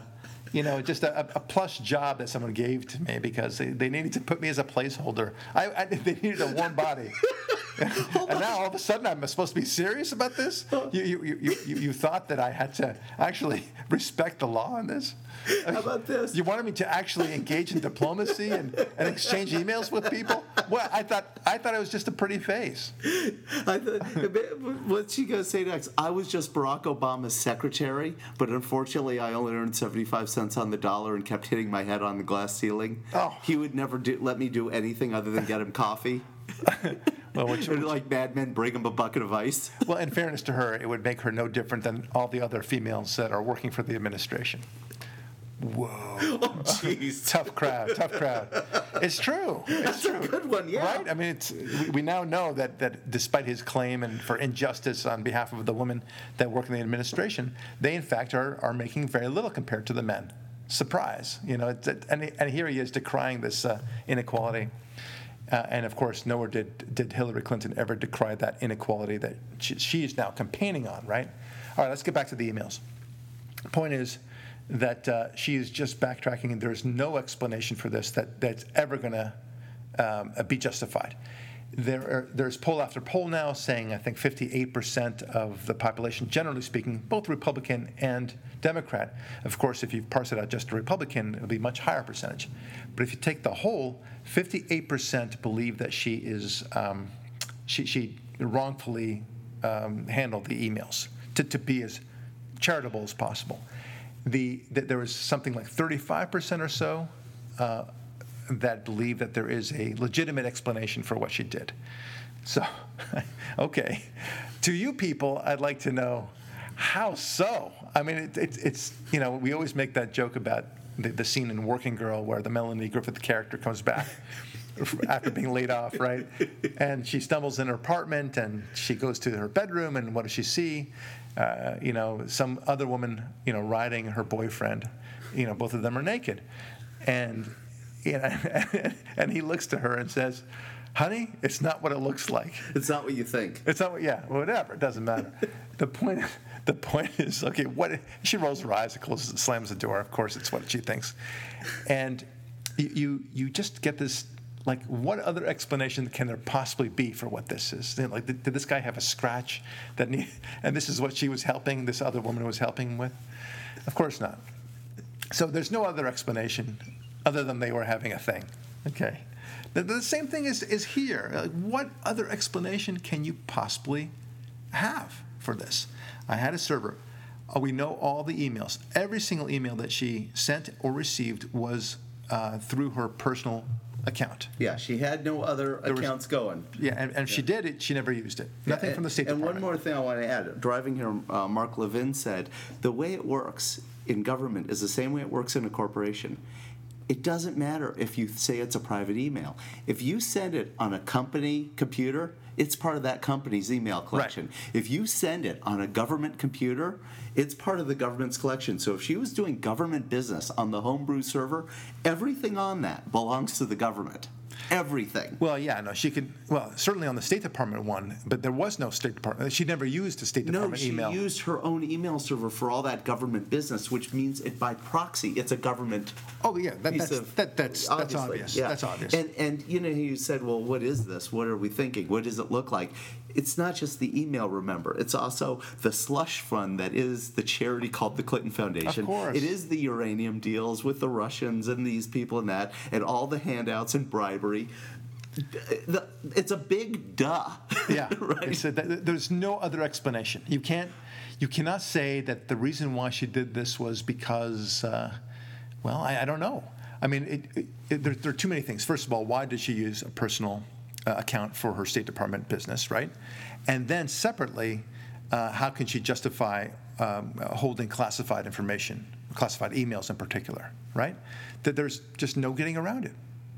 you know, just a, a plush job that someone gave to me because they, they needed to put me as a placeholder. I, I they needed a warm body. and now all of a sudden I'm supposed to be serious about this? You, you, you, you, you thought that I had to actually respect the law on this? How about this? You wanted me to actually engage in diplomacy and, and exchange emails with people? Well, I thought I thought it was just a pretty face. I thought, what's she gonna say next? I was just Barack Obama's secretary, but unfortunately, I only earned seventy-five cents on the dollar and kept hitting my head on the glass ceiling. Oh. He would never do, let me do anything other than get him coffee. Well, which, And like Mad Men, bring him a bucket of ice. well, in fairness to her, it would make her no different than all the other females that are working for the administration. Whoa. Oh, jeez. tough crowd, tough crowd. It's true. It's That's a good one, yeah. Right? I mean, it's we, now know that that despite his claim and for injustice on behalf of the women that work in the administration, they in fact are are making very little compared to the men. Surprise, you know. It's, and and here he is decrying this uh, inequality. Uh, and of course, nowhere did, did Hillary Clinton ever decry that inequality that she, she is now campaigning on, right? All right, let's get back to the emails. Point is that uh, she is just backtracking, and there's no explanation for this that, that's ever going to um, be justified. There are, there's poll after poll now saying I think 58% of the population, generally speaking, both Republican and Democrat. Of course, if you parse it out just to Republican, it'll be a much higher percentage. But if you take the whole, 58% believe that she is um, she, she wrongfully um, handled the emails to, to be as charitable as possible. The, that there was something like 35% or so uh, that believe that there is a legitimate explanation for what she did. So, okay, to you people, I'd like to know how so. I mean, it, it, it's you know we always make that joke about the, the scene in Working Girl where the Melanie Griffith character comes back. after being laid off, right? And she stumbles in her apartment and she goes to her bedroom, and what does she see? Uh, you know, some other woman, you know, riding her boyfriend. You know, both of them are naked, and you know, and he looks to her and says, "Honey, it's not what it looks like. It's not what you think. It's not what. Yeah, whatever. It doesn't matter. the point. The point is, okay. What she rolls her eyes, and closes, slams the door. Of course, it's what she thinks, and you you, you just get this like what other explanation can there possibly be for what this is? Like did, did this guy have a scratch that need, and this is what she was helping this other woman was helping him with? Of course not. So there's no other explanation other than they were having a thing. Okay. The, the same thing is, is here. Like, what other explanation can you possibly have for this? I had a server. Uh, we know all the emails. Every single email that she sent or received was uh, through her personal account Yeah, she had no other was- accounts going. yeah, and, and if she did it, she never used it. Nothing from the State and Department. one more thing I want to add. Driving here, uh, Mark Levin said the way it works in government is the same way it works in a corporation. It doesn't matter if you say it's a private email. If you send it on a company computer, it's part of that company's email collection. If you send it on a government computer, it's part of the government's collection. So if she was doing government business on the homebrew server, everything on that belongs to the government. Everything. Well, yeah, no, she could. Well, certainly on the State Department one, but there was no State Department. She never used a State Department No, Department she used her own email server for all that government business, which means it by proxy, it's a government. Oh, yeah, that- piece that's- of- that- that's- that's obvious. yeah. That's obvious. And and you know, you said, well, what is this? What are we thinking? What does it look like? It's not just the email. Remember, it's also the slush fund that is the charity called the Clinton Foundation. course. It is the uranium deals with the Russians and these people and that, and all the handouts and bribery. The- It's a big duh. Yeah, right. A- there's no other explanation. You can't, you cannot say that the reason why she did this was because, uh, well, I, I don't know. I mean, it, it, it, there, there are too many things. First of all, why did she use a personal uh, account for her State Department business, right? And then separately, uh, how can she justify um, holding classified information, classified emails in particular, right? That there's just no getting around it.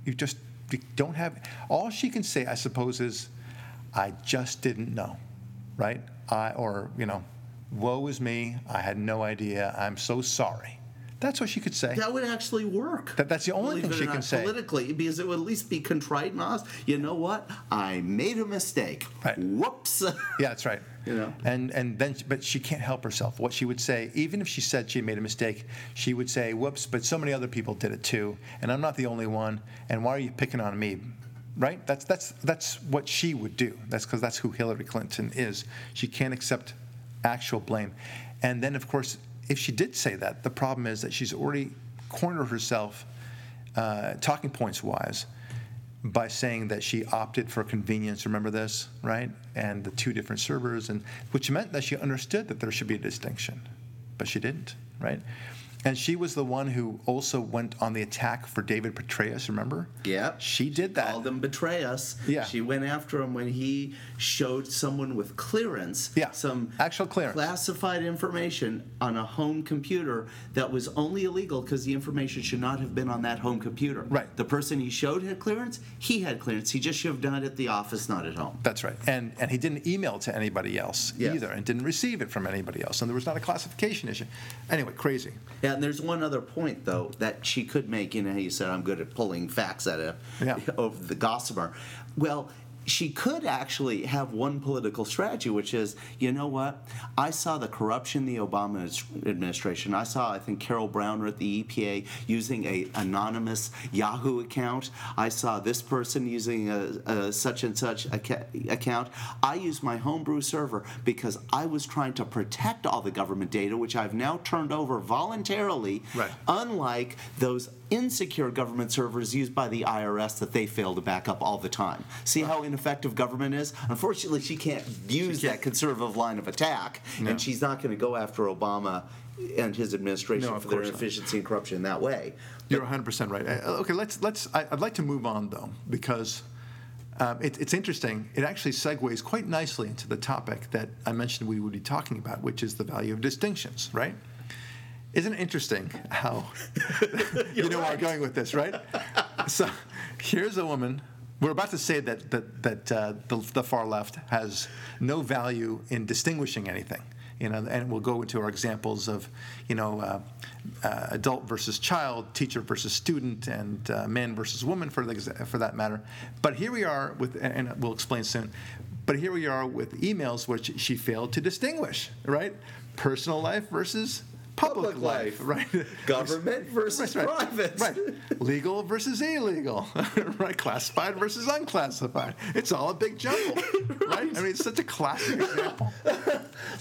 You just you don't have. All she can say, I suppose, is, "I just didn't know," right? I or you know, "Woe is me! I had no idea. I'm so sorry." That's what she could say. That would actually work. That- that's the only Believe thing she can say. politically, because it would at least be contrite and honest. You know what? I made a mistake. Right. Whoops. Yeah, that's right. You know? And and then, but she can't help herself. What she would say, even if she said she made a mistake, she would say, "Whoops!" But so many other people did it too, and I'm not the only one. And why are you picking on me? Right? That's that's that's what she would do. That's because that's who Hillary Clinton is. She can't accept actual blame. And then, of course, if she did say that, the problem is that she's already cornered herself, uh, talking points wise, by saying that she opted for convenience. Remember this, right? And the two different servers, and which meant that she understood that there should be a distinction, but she didn't, right? And she was the one who also went on the attack for David Petraeus. Remember? Yeah. She did that. Called him betray us. Yeah. She went after him when he showed someone with clearance. Yeah, Some actual clearance. classified information on a home computer that was only illegal because the information should not have been on that home computer. Right. The person he showed had clearance. He had clearance. He just should have done it at the office, not at home. That's right. And and he didn't email it to anybody else Yes. either, and didn't receive it from anybody else, and there was not a classification issue. Anyway, crazy. Yeah, and there's one other point though that she could make. You know, you said I'm good at pulling facts out of Yeah. over the gossamer. Well, she could actually have one political strategy, which is, you know what? I saw the corruption in the Obama administration. I saw, I think, Carol Browner at the EPA using a anonymous Yahoo account. I saw this person using a, a such and such account. I used my homebrew server because I was trying to protect all the government data, which I've now turned over voluntarily. Right. Unlike those insecure government servers used by the IRS that they fail to back up all the time. See how ineffective government is? Unfortunately, she can't use that conservative line of attack, No. and she's not going to go after Obama and his administration No, for their course not. inefficiency and corruption in that way. You're 100% right. Uh, Okay, let's let's. I, I'd like to move on though because um, it, it's interesting. It actually segues quite nicely into the topic that I mentioned we would be talking about, which is the value of distinctions. Right? Isn't it interesting how you know where I'm going with this, right? so here's a woman. We're about to say that that that uh, the, the far left has no value in distinguishing anything, you know, and we'll go into our examples of, you know, uh, uh, adult versus child, teacher versus student, and uh, man versus woman for the, for that matter. But here we are with, and we'll explain soon. But here we are with emails which she failed to distinguish, right? Personal life versus public, Public life, life. right? Government versus Right, private. Right. Legal versus illegal. right. Classified versus unclassified. It's all a big jumble. right? I mean, it's such a classic example.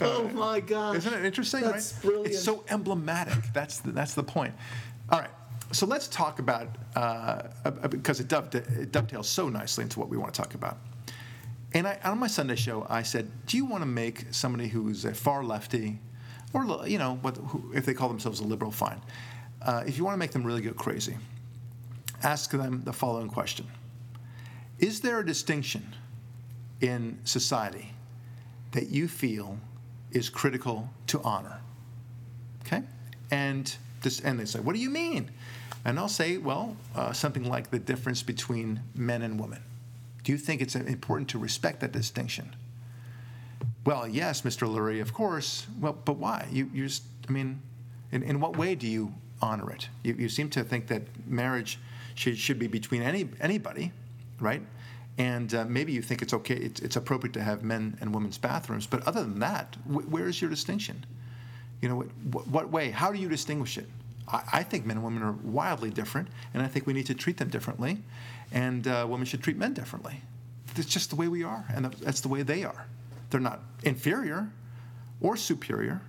Oh my God! Isn't it interesting? That's right? brilliant. It's so emblematic. That's the, that's the point. All right. So let's talk about uh, uh, because it, doveta- it dovetails so nicely into what we want to talk about. And I, on my Sunday show, I said, "Do you want to make somebody who's a far lefty, or you know, what, who, if they call themselves a liberal, fine. Uh, if you want to make them really go crazy, ask them the following question: Is there a distinction in society that you feel is critical to honor?" Okay, and this, and they say, "What do you mean?" And I'll say, "Well, uh, something like the difference between men and women." Do you think it's important to respect that distinction? Well, yes, Mr. Lurie, of course. Well, but why? You, you just, I mean, in, in what way do you honor it? You, you seem to think that marriage should, should be between any, anybody, right? And uh, maybe you think it's okay, it's, it's appropriate to have men and women's bathrooms, but other than that, wh- where is your distinction? You know, what, what way? How do you distinguish it? I, I think men and women are wildly different, and I think we need to treat them differently, and uh, women should treat men differently. It's just the way we are, and that's the way they are. They're not inferior or superior.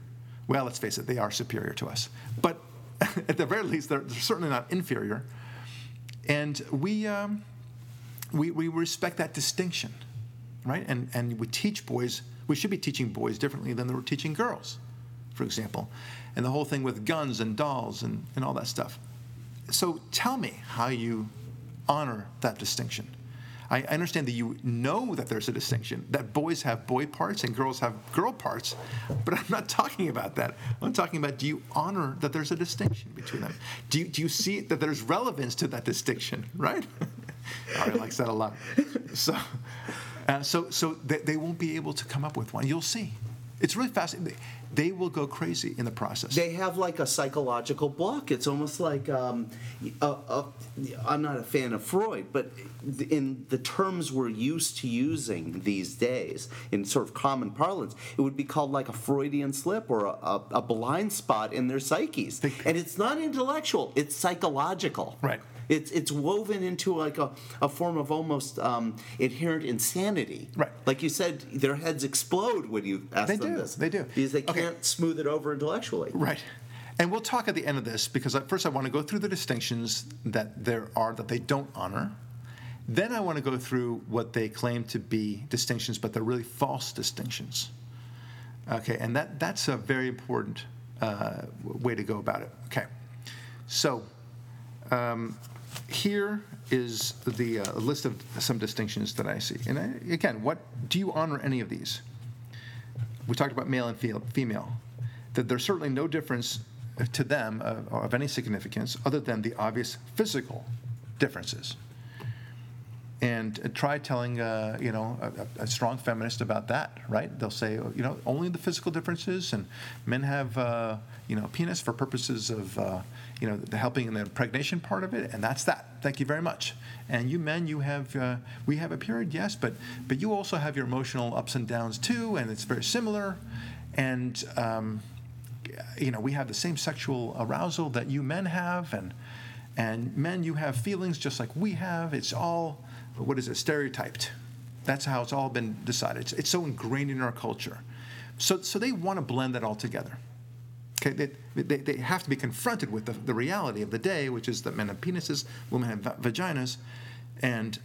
Well, let's face it, they are superior to us. But at the very least, they're, they're certainly not inferior. And we, um, we, we respect that distinction, right? And, and we teach boys, we should be teaching boys differently than we're teaching girls, for example. And the whole thing with guns and dolls and, and all that stuff. So tell me how you honor that distinction. I understand that you know that there's a distinction, that boys have boy parts and girls have girl parts, but I'm not talking about that. I'm talking about do you honor that there's a distinction between them? Do you, do you see that there's relevance to that distinction, right? Ari likes that a lot. So, uh, so, so they, they won't be able to come up with one. You'll see. It's really fascinating. They will go crazy in the process. They have like a psychological block. It's almost like um, a, a, I'm not a fan of Freud, but in the terms we're used to using these days, in sort of common parlance, it would be called like a Freudian slip or a, a blind spot in their psyches. And it's not intellectual; it's psychological. Right. It's it's woven into like a, a form of almost um, inherent insanity. Right. Like you said, their heads explode when you ask them. They them do, this. they do. Because they Okay. can't smooth it over intellectually. Right. And we'll talk at the end of this because at first I want to go through the distinctions that there are that they don't honor. Then I want to go through what they claim to be distinctions, but they're really false distinctions. Okay, and that, that's a very important uh, way to go about it. Okay, so um, here is the uh, list of some distinctions that I see. And I, again, what do you honor any of these? we talked about male and fe- female, that there's certainly no difference to them of, of any significance other than the obvious physical differences. And uh, try telling, uh, you know, a, a- strong feminist about that, right? They'll say, you know, only the physical differences, and men have, uh, you know, penis for purposes of, uh, you know, the helping and the impregnation part of it, and that's that. Thank you very much. And you men, you have, uh, we have a period, yes, but but you also have your emotional ups and downs too, and it's very similar. And um, you know, we have the same sexual arousal that you men have, and and men, you have feelings just like we have. It's all, what is it, stereotyped. That's how it's all been decided. It's, it's so ingrained in our culture. So, so they want to blend that all together. Okay, they, they, they have to be confronted with the, the reality of the day, which is that men have penises, women have va- vaginas, and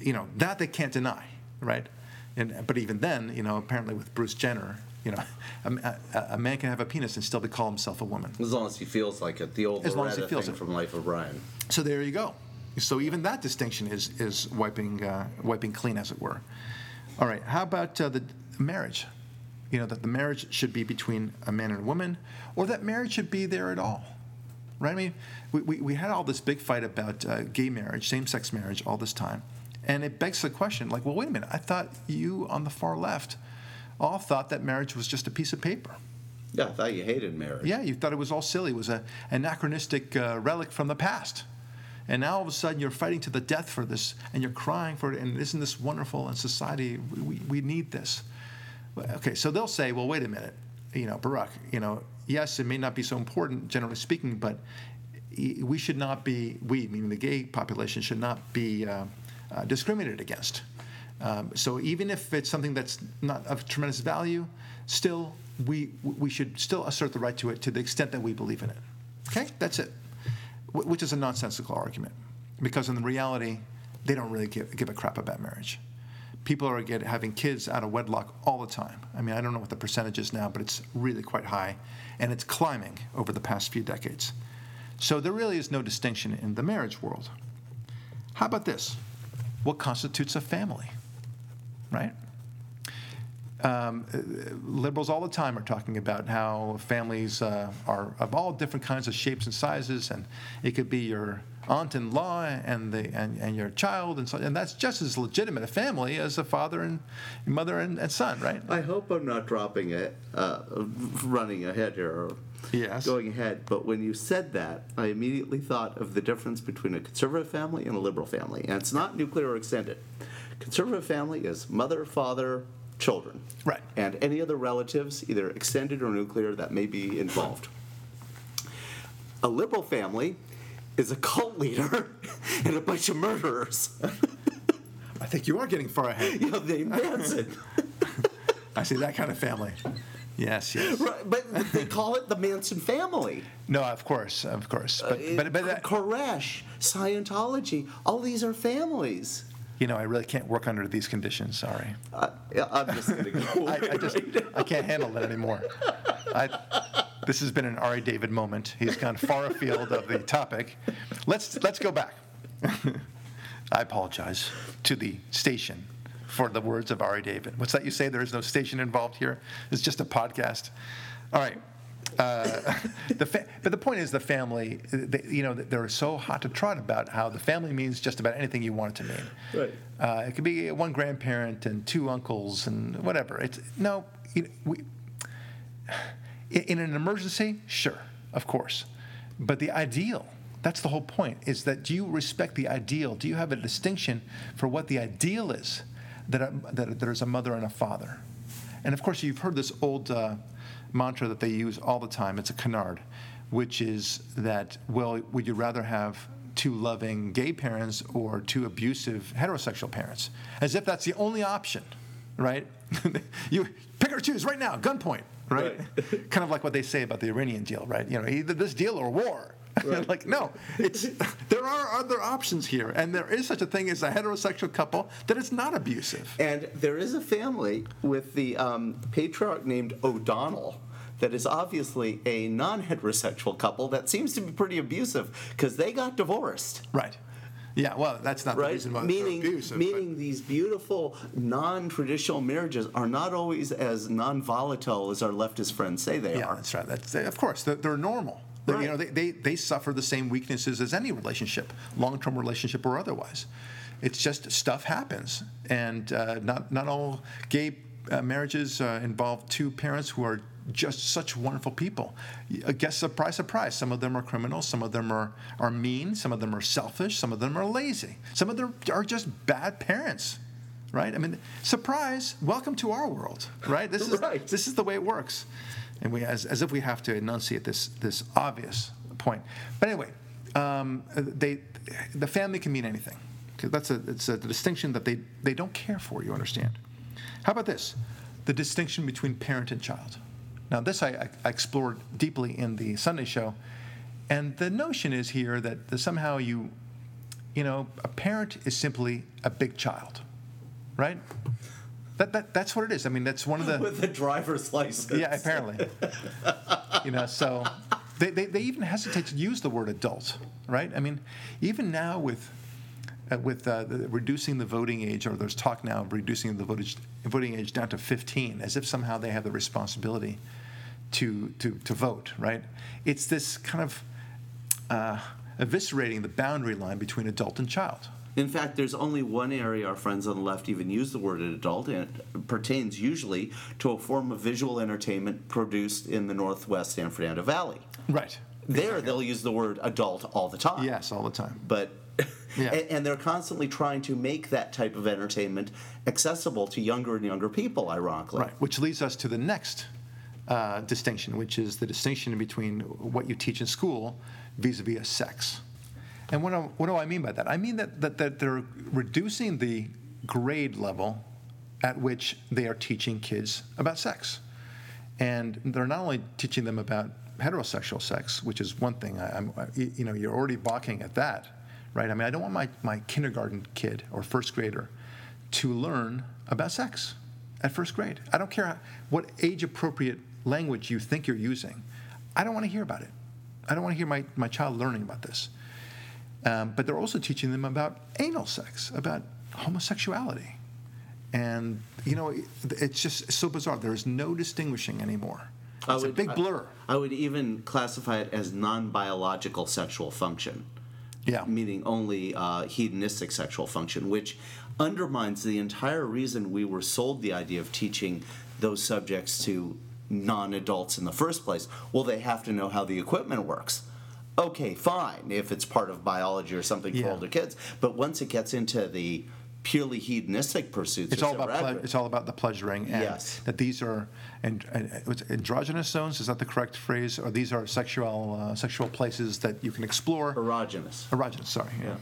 you know that they can't deny, right? And but even then, you know, apparently with Bruce Jenner, you know, a, a, a man can have a penis and still be call himself a woman. As long as he feels like it. The old As long as he feels it. from Life of Brian. So there you go. So even that distinction is is wiping uh, wiping clean, as it were. All right. How about uh, the marriage? You know that the marriage should be between a man and a woman, or that marriage should be there at all, right? I mean, we, we, we had all this big fight about uh, gay marriage, same-sex marriage, all this time, and it begs the question, like, well, wait a minute. I thought you on the far left all thought that marriage was just a piece of paper. Yeah, I thought you hated marriage. Yeah, you thought it was all silly. It was a anachronistic uh, relic from the past. And now all of a sudden you're fighting to the death for this and you're crying for it. And isn't this wonderful? And society, we, we, we need this. Okay, so they'll say, well, wait a minute, you know, Barak, you know, yes, it may not be so important, generally speaking, but we should not be, we, meaning the gay population, should not be uh, uh, discriminated against. Um, so even if it's something that's not of tremendous value, still we we should still assert the right to it to the extent that we believe in it. Okay, that's it. Wh- Which is a nonsensical argument, because in the reality, they don't really give, give a crap about marriage. People are get, having kids out of wedlock all the time. I mean, I don't know what the percentage is now, but it's really quite high, and it's climbing over the past few decades. So there really is no distinction in the marriage world. How about this? What constitutes a family? Right? Um, liberals all the time are talking about how families uh, are of all different kinds of shapes and sizes, and it could be your aunt-in-law and the and, and your child, and so and that's just as legitimate a family as a father and mother and, and son, right? I hope I'm not dropping it, uh, running ahead here. Yes. going ahead. But when you said that, I immediately thought of the difference between a conservative family and a liberal family. And it's not nuclear or extended. Conservative family is mother, father, children. Right. And any other relatives, either extended or nuclear, that may be involved. A liberal family is a cult leader and a bunch of murderers. I think you are getting far ahead. you know, they Manson. I see that kind of family. Yes, yes. right, but they call it the Manson family. No, of course, of course. But Uh, but but that, Koresh, Scientology, all these are families. You know, I really can't work under these conditions. Sorry. Uh, yeah, I'm just gonna go. I, I just I can't handle that anymore. I, this has been an Ari David moment. He's gone far afield of the topic. Let's let's go back. I apologize to the station for the words of Ari David. What's that you say? There is no station involved here. It's just a podcast. All right. Uh, the fa- but the point is, the family. They, you know, they're so hot to trot about how the family means just about anything you want it to mean. Right. Uh, it could be one grandparent and two uncles and whatever. It's no, you know, we, in in an emergency, sure, of course, but the ideal. That's the whole point. Is that do you respect the ideal? Do you have a distinction for what the ideal is? That, a, that there's a mother and a father, and of course you've heard this old uh, mantra that they use all the time. It's a canard, which is that well, would you rather have two loving gay parents or two abusive heterosexual parents? As if that's the only option, right? you pick or choose right now, gunpoint, right? kind of like what they say about the Iranian deal, right? You know, either this deal or war. like no, it's there are other options here, and there is such a thing as a heterosexual couple that is not abusive. And there is a family with the um, patriarch named O'Donnell that is obviously a non-heterosexual couple that seems to be pretty abusive because they got divorced. Right. Yeah. Well, that's not the reason why meaning abusive. but- meaning these beautiful non-traditional marriages are not always as non-volatile as our leftist friends say they Yeah, are. that's right. That's of course they're, they're normal. They- Right. You know, they, they, they suffer the same weaknesses as any relationship, long-term relationship or otherwise. It's just stuff happens, and uh, not not all gay uh, marriages uh, involve two parents who are just such wonderful people. I guess surprise, surprise. Some of them are criminals. Some of them are are mean. Some of them are selfish. Some of them are lazy. Some of them are just bad parents. Right? I mean, surprise! Welcome to our world. Right? This is Right. this is the way it works and we as, as if we have to enunciate this this obvious point. But anyway, um, they the family can mean anything. that's a it's a distinction that they they don't care for. You understand? How about this? The distinction between parent and child. Now, this I, I, explored deeply in the Sunday show, and the notion is here that somehow you, you know, a parent is simply a big child, right? That, that that's what it is. I mean, that's one of the With a driver's license. yeah, apparently. you know, so they, they, they even hesitate to use the word adult, right? I mean, even now with uh, with uh, the, reducing the voting age, or there's talk now of reducing the votage, voting age down to 15, as if somehow they have the responsibility to to to vote, right? It's this kind of uh, eviscerating the boundary line between adult and child. In fact, there's only one area our friends on the left even use the word adult, and it pertains usually to a form of visual entertainment produced in the Northwest San Fernando Valley. Right. There, they'll use the word adult all the time. Yes, all the time. But Yeah. and, and they're constantly trying to make that type of entertainment accessible to younger and younger people. Ironically, Right, which leads us to the next uh, distinction, which is the distinction between what you teach in school vis-a-vis sex. And what do, what do I mean by that? I mean that, that, that they're reducing the grade level at which they are teaching kids about sex. And they're not only teaching them about heterosexual sex, which is one thing. I, I, you know, you're already balking at that, right? I mean, I don't want my, my kindergarten kid or first grader to learn about sex at first grade. I don't care how, what age appropriate language you think you're using. I don't want to hear about it. I don't want to hear my, my child learning about this. Um, but they're also teaching them about anal sex, about homosexuality. And, you know, it- it's just so bizarre. There's no distinguishing anymore. I It's a would- big I- blur. I would even classify it as non-biological sexual function. Yeah. meaning only uh, hedonistic sexual function, which undermines the entire reason we were sold the idea of teaching those subjects to non adults in the first place. Well, they have to know how the equipment works. Okay, fine, if it's part of biology or something Yeah. for older kids. But once it gets into the purely hedonistic pursuits, It's all about ple- it's all about the pleasuring, and Yes. that these are and, and androgynous zones. Is that the correct phrase? Or these are sexual uh, sexual places that you can explore? erogenous. Erogenous. Sorry. Yeah.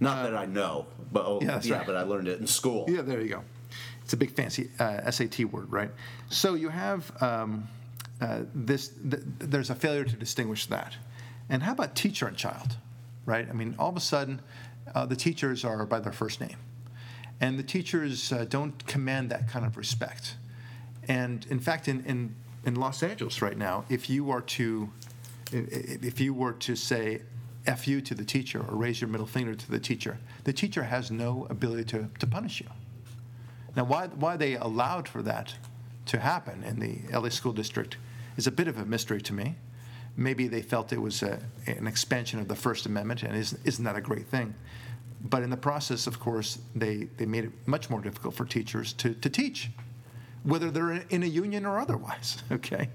Not that I know, but oh, Yeah, yeah, right. but I learned it in school. Yeah, there you go. It's a big fancy uh, SAT word, right? So you have um, uh, this. Th- there's a failure to distinguish that. And how about teacher and child, right? I mean, all of a sudden, uh, the teachers are by their first name, and the teachers uh, don't command that kind of respect. And in fact, in, in in Los Angeles right now, if you are to if you were to say F you to the teacher or raise your middle finger to the teacher, the teacher has no ability to, to punish you. Now, why, why they allowed for that to happen in the LA School District is a bit of a mystery to me. Maybe they felt it was a, an expansion of the First Amendment, and isn't, isn't that a great thing? But in the process, of course, they, they made it much more difficult for teachers to, to teach, whether they're in- a union or otherwise, okay?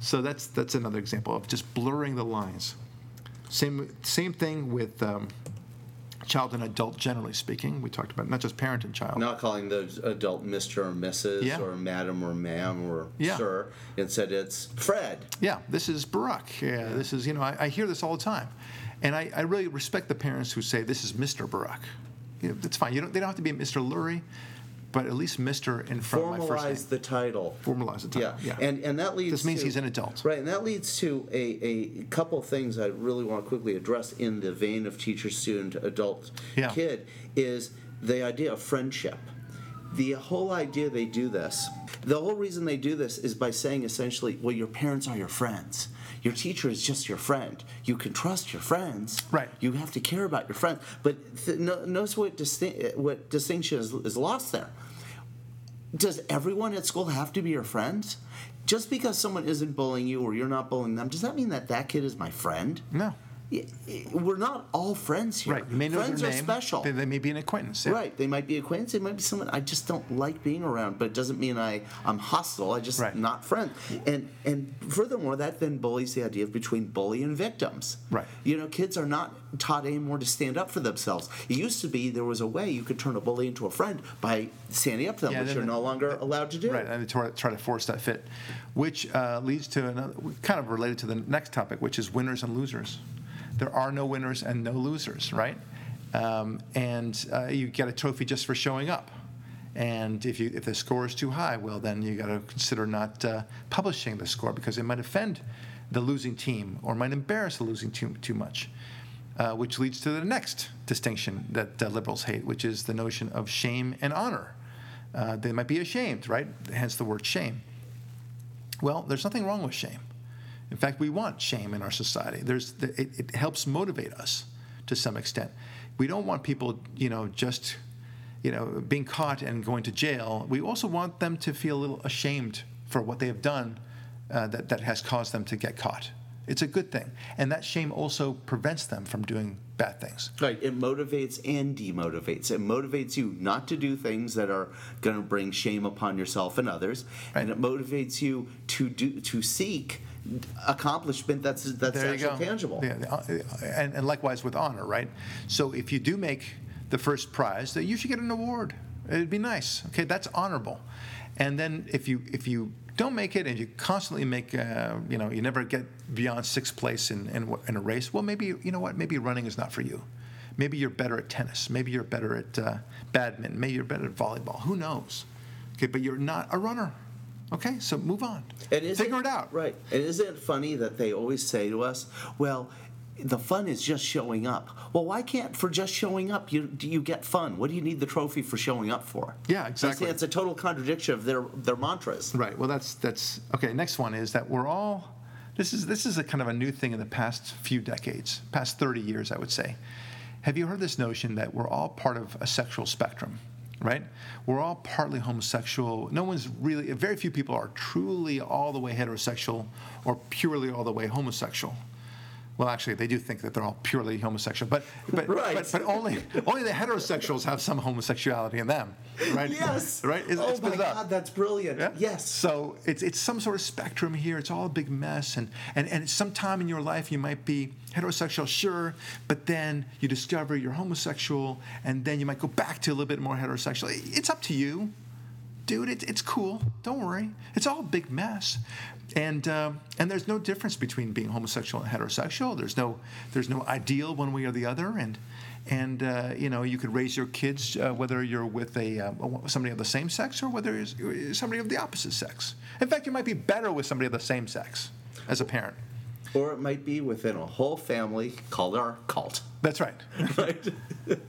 So that's, that's another example of just blurring the lines. Same, same thing with um, child and adult, generally speaking. We talked about not just parent and child. Not calling the adult Mr. or Mrs. Yeah. or Madam or Ma'am or Yeah. Sir. Instead, it's Fred. Yeah, this is Barak. Yeah, this is, you know, I, I hear this all the time. And I, I really respect the parents who say, this is Mr. Barak. You know, that's fine. You don't, they don't have to be Mr. Lurie, but at least Mr. in front of my first name. Formalize the title. Formalize the title, yeah. And and that leads This means to- he's an adult. Right, and that leads to a, a couple things I really want to quickly address in the vein of teacher, student, adult, Yeah. kid is the idea of friendship. The whole idea they do this, the whole reason they do this is by saying essentially, well, your parents are your friends. Your teacher is just your friend. You can trust your friends. Right. You have to care about your friends. But th- no, notice what, distin- what distinction is, is lost there does everyone at school have to be your friends? Just because someone isn't bullying you or you're not bullying them, does that mean that that kid is my friend? No. We're not all friends here. Right. You may know friends their are special. They, they may be an acquaintance. yeah. Right. They might be acquaintance. They might be someone I just don't like being around, but it doesn't mean I, I'm hostile. I just Right. not friends. And and furthermore, that then bullies the idea of between bully and victims. Right. You know, kids are not taught anymore to stand up for themselves. It used to be there was a way you could turn a bully into a friend by standing up to them, Yeah, which you're no longer allowed to do. Right, and they try, try to force that fit, which uh, leads to another, kind of related to the next topic, which is winners and losers. There are no winners and no losers, right? Um, and uh, you get a trophy just for showing up. And if you if the score is too high, well, then you got to consider not uh, publishing the score because it might offend the losing team or might embarrass the losing team too much. Uh, which leads to the next distinction that uh, liberals hate, which is the notion of shame and honor. Uh, they might be ashamed, right? Hence the word shame. Well, there's nothing wrong with shame. In fact, we want shame in our society. There's, it, it helps motivate us to some extent. We don't want people, you know, just, you know, being caught and going to jail. We also want them to feel a little ashamed for what they have done uh, that, that has caused them to get caught. It's a good thing. And that shame also prevents them from doing bad things. Right. It motivates and demotivates. It motivates you not to do things that are going to bring shame upon yourself and others, Right. and it motivates you to do to seek accomplishment that's that's there actually tangible. Yeah, and, and likewise with honor, right? So if you do make the first prize, that you should get an award. It'd be nice. Okay, that's honorable. And then if you if you don't make it and you constantly make, uh, you know, you never get beyond sixth place in, in in a race. Well, maybe you know what? Maybe running is not for you. Maybe you're better at tennis. Maybe you're better at uh, badminton. Maybe you're better at volleyball. Who knows? Okay, but you're not a runner. Okay, so move on. And Figure it out. Right. And isn't it funny that they always say to us, well, the fun is just showing up. Well, why can't for just showing up you do you get fun? What do you need the trophy for showing up for? Yeah, exactly. It's a total contradiction of their their mantras. Right. Well, that's that's okay. Next one is that we're all. This is this is a kind of a new thing in the past few decades, past 30 years, I would say. Have you heard this notion that we're all part of a sexual spectrum? Right. We're all partly homosexual. No one's really. Very few people are truly all the way heterosexual or purely all the way homosexual. Well, actually, they do think that they're all purely homosexual, but but Right. but, but only only the heterosexuals have some homosexuality in them, right? Yes. right. It's, oh it's my bizarre. God, that's brilliant. Yeah? Yes. So it's it's some sort of spectrum here. It's all a big mess, and and and sometime in your life you might be heterosexual, sure, but then you discover you're homosexual, and then you might go back to a little bit more heterosexual. It's up to you, dude. It, it's cool. Don't worry. It's all a big mess, and um, and there's no difference between being homosexual and heterosexual. There's no there's no ideal one way or the other, and. And uh, you know, you could raise your kids uh, whether you're with a uh, somebody of the same sex or whether it's somebody of the opposite sex. In fact, you might be better with somebody of the same sex as a parent. Or it might be within a whole family called our cult. That's right. Right?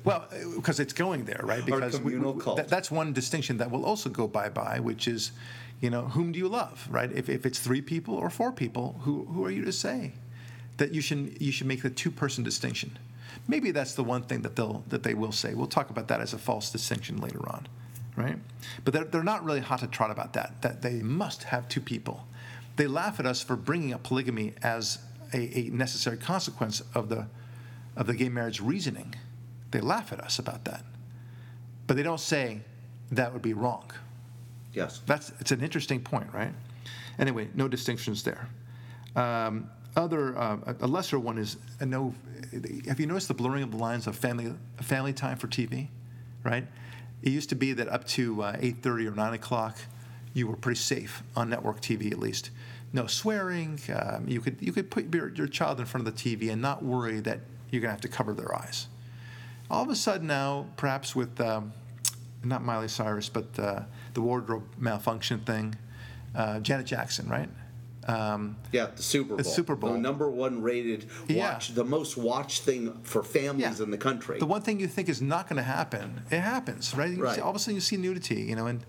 Well, because it's going there, right? Because we- communal we- cult. that- that's one distinction that will also go bye bye, which is, you know, whom do you love, right? If, if it's three people or four people, who who are you to say that you should you should make the two person distinction? Maybe that's the one thing that they'll that they will say. We'll talk about that as a false distinction later on, right? But they're, they're not really hot to trot about that. That they must have two people. They laugh at us for bringing up polygamy as a, a necessary consequence of the of the gay marriage reasoning. They laugh at us about that. But they don't say that would be wrong. Yes. That's it's an interesting point, right? Anyway, no distinctions there. Um, other uh, a lesser one is a no. Have you noticed the blurring of the lines of family family time for TV? Right. It used to be that up to uh, 8:30 or 9 o'clock, you were pretty safe on network TV at least. No swearing. Um, you could you could put your, your child in front of the TV and not worry that you're gonna have to cover their eyes. All of a sudden now, perhaps with um, not Miley Cyrus, but uh, the wardrobe malfunction thing, uh, Janet Jackson, right? Um, Yeah, the Super Bowl. The Super Bowl. The number one rated Yeah. watch, the most watched thing for families in the country. The one thing you think is not going to happen, it happens, right? Right. see- all of a sudden, you see nudity, you know, and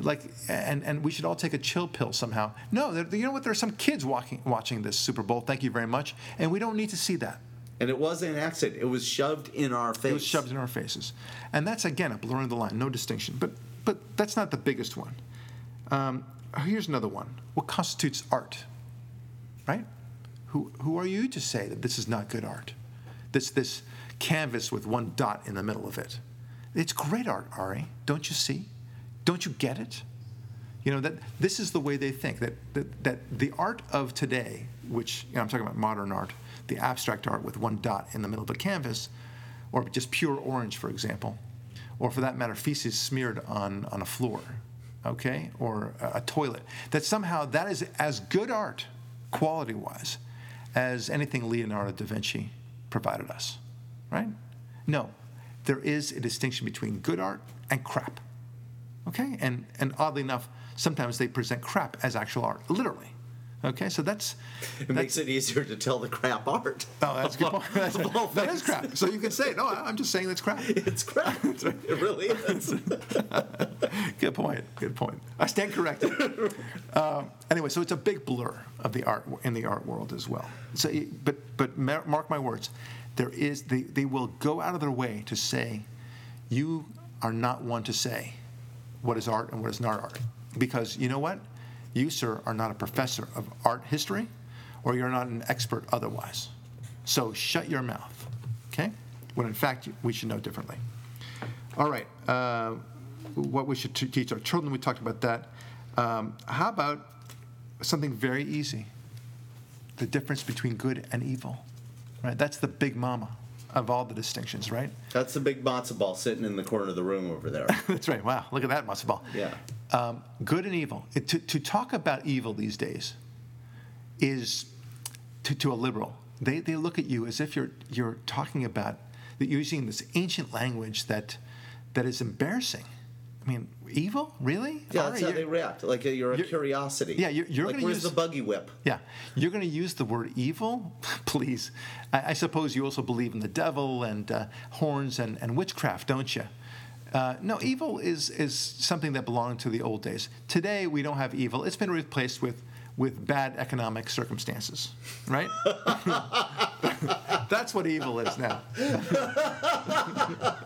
like, and and we should all take a chill pill somehow. No, you know what? There are some kids walking, watching this Super Bowl. Thank you very much, and we don't need to see that. and it wasn't an accident. It was shoved in our face. It was shoved in our faces, and that's again a blurring of the line, no distinction. But but that's not the biggest one. Um, here's another one. What constitutes art? Right? Who who are you to say that this is not good art? This this canvas with one dot in the middle of it. It's great art, Ari. Don't you see? Don't you get it? You know that this is the way they think that that, that the art of today, which you know, I'm talking about modern art, the abstract art with one dot in the middle of a canvas, or just pure orange, for example, or for that matter, feces smeared on on a floor, okay, or a, a toilet. That somehow that is as good art, quality-wise, as anything Leonardo da Vinci provided us, right? No, there is a distinction between good art and crap. Okay, and and oddly enough, sometimes they present crap as actual art, literally. Okay, so that's It makes it easier to tell the crap art. Oh, that's a good point. That's, that is crap. So you can say, no, I'm just saying that's crap. It's crap. It really is. Good point. Good point. I stand corrected. um, anyway, so it's a big blur of the art in the art world as well. So, but but mark my words, there is they they will go out of their way to say, you are not one to say what is art and what is not art, because you know what, you sir are not a professor of art history, or you're not an expert otherwise. So shut your mouth, okay? When in fact we should know differently. All right. Uh, what we should t- teach our children, we talked about that. Um, how about something very easy? The difference between good and evil, right? That's the big mama of all the distinctions, right? That's the big matzo ball sitting in the corner of the room over there. That's right. Wow, look at that matzo ball. Yeah. Um, good and evil. It- to, to talk about evil these days is to, to a liberal. They, they look at you as if you're you're talking about that you're using this ancient language that that is embarrassing. I mean, evil, really? Yeah, All that's right, how they react. Like a, you're a you're- curiosity. yeah, you're- you're like, gonna use- the buggy whip? Yeah, you're going to use the word evil, please. I, I suppose you also believe in the devil and uh, horns and, and witchcraft, don't you? Uh, no, evil is is something that belonged to the old days. Today we don't have evil. It's been replaced with with bad economic circumstances, right? That's what evil is now.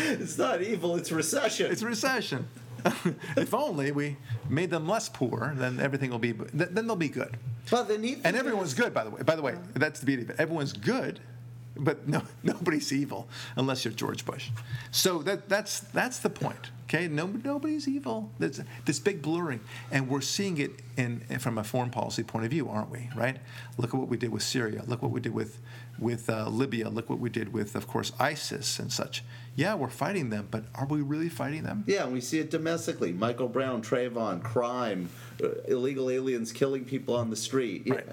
It's not evil. It's recession. It's recession. if only we made them less poor, then everything will be th- then they'll be good. Well, the neat and everyone's is- good, by the way. By the way, that's the beauty of it. Everyone's good, but no, nobody's evil unless you're George Bush. So that, that's that's the point. Okay, no, nobody's evil. There's this big blurring, and we're seeing it in from a foreign policy point of view, aren't we? Right? Look at what we did with Syria. Look what we did with with uh, Libya. Look what we did with, of course, ISIS and such. Yeah, we're fighting them, but are we really fighting them? Yeah, and we see it domestically. Michael Brown, Trayvon, crime, uh, illegal aliens killing people on the street. Yeah, Right.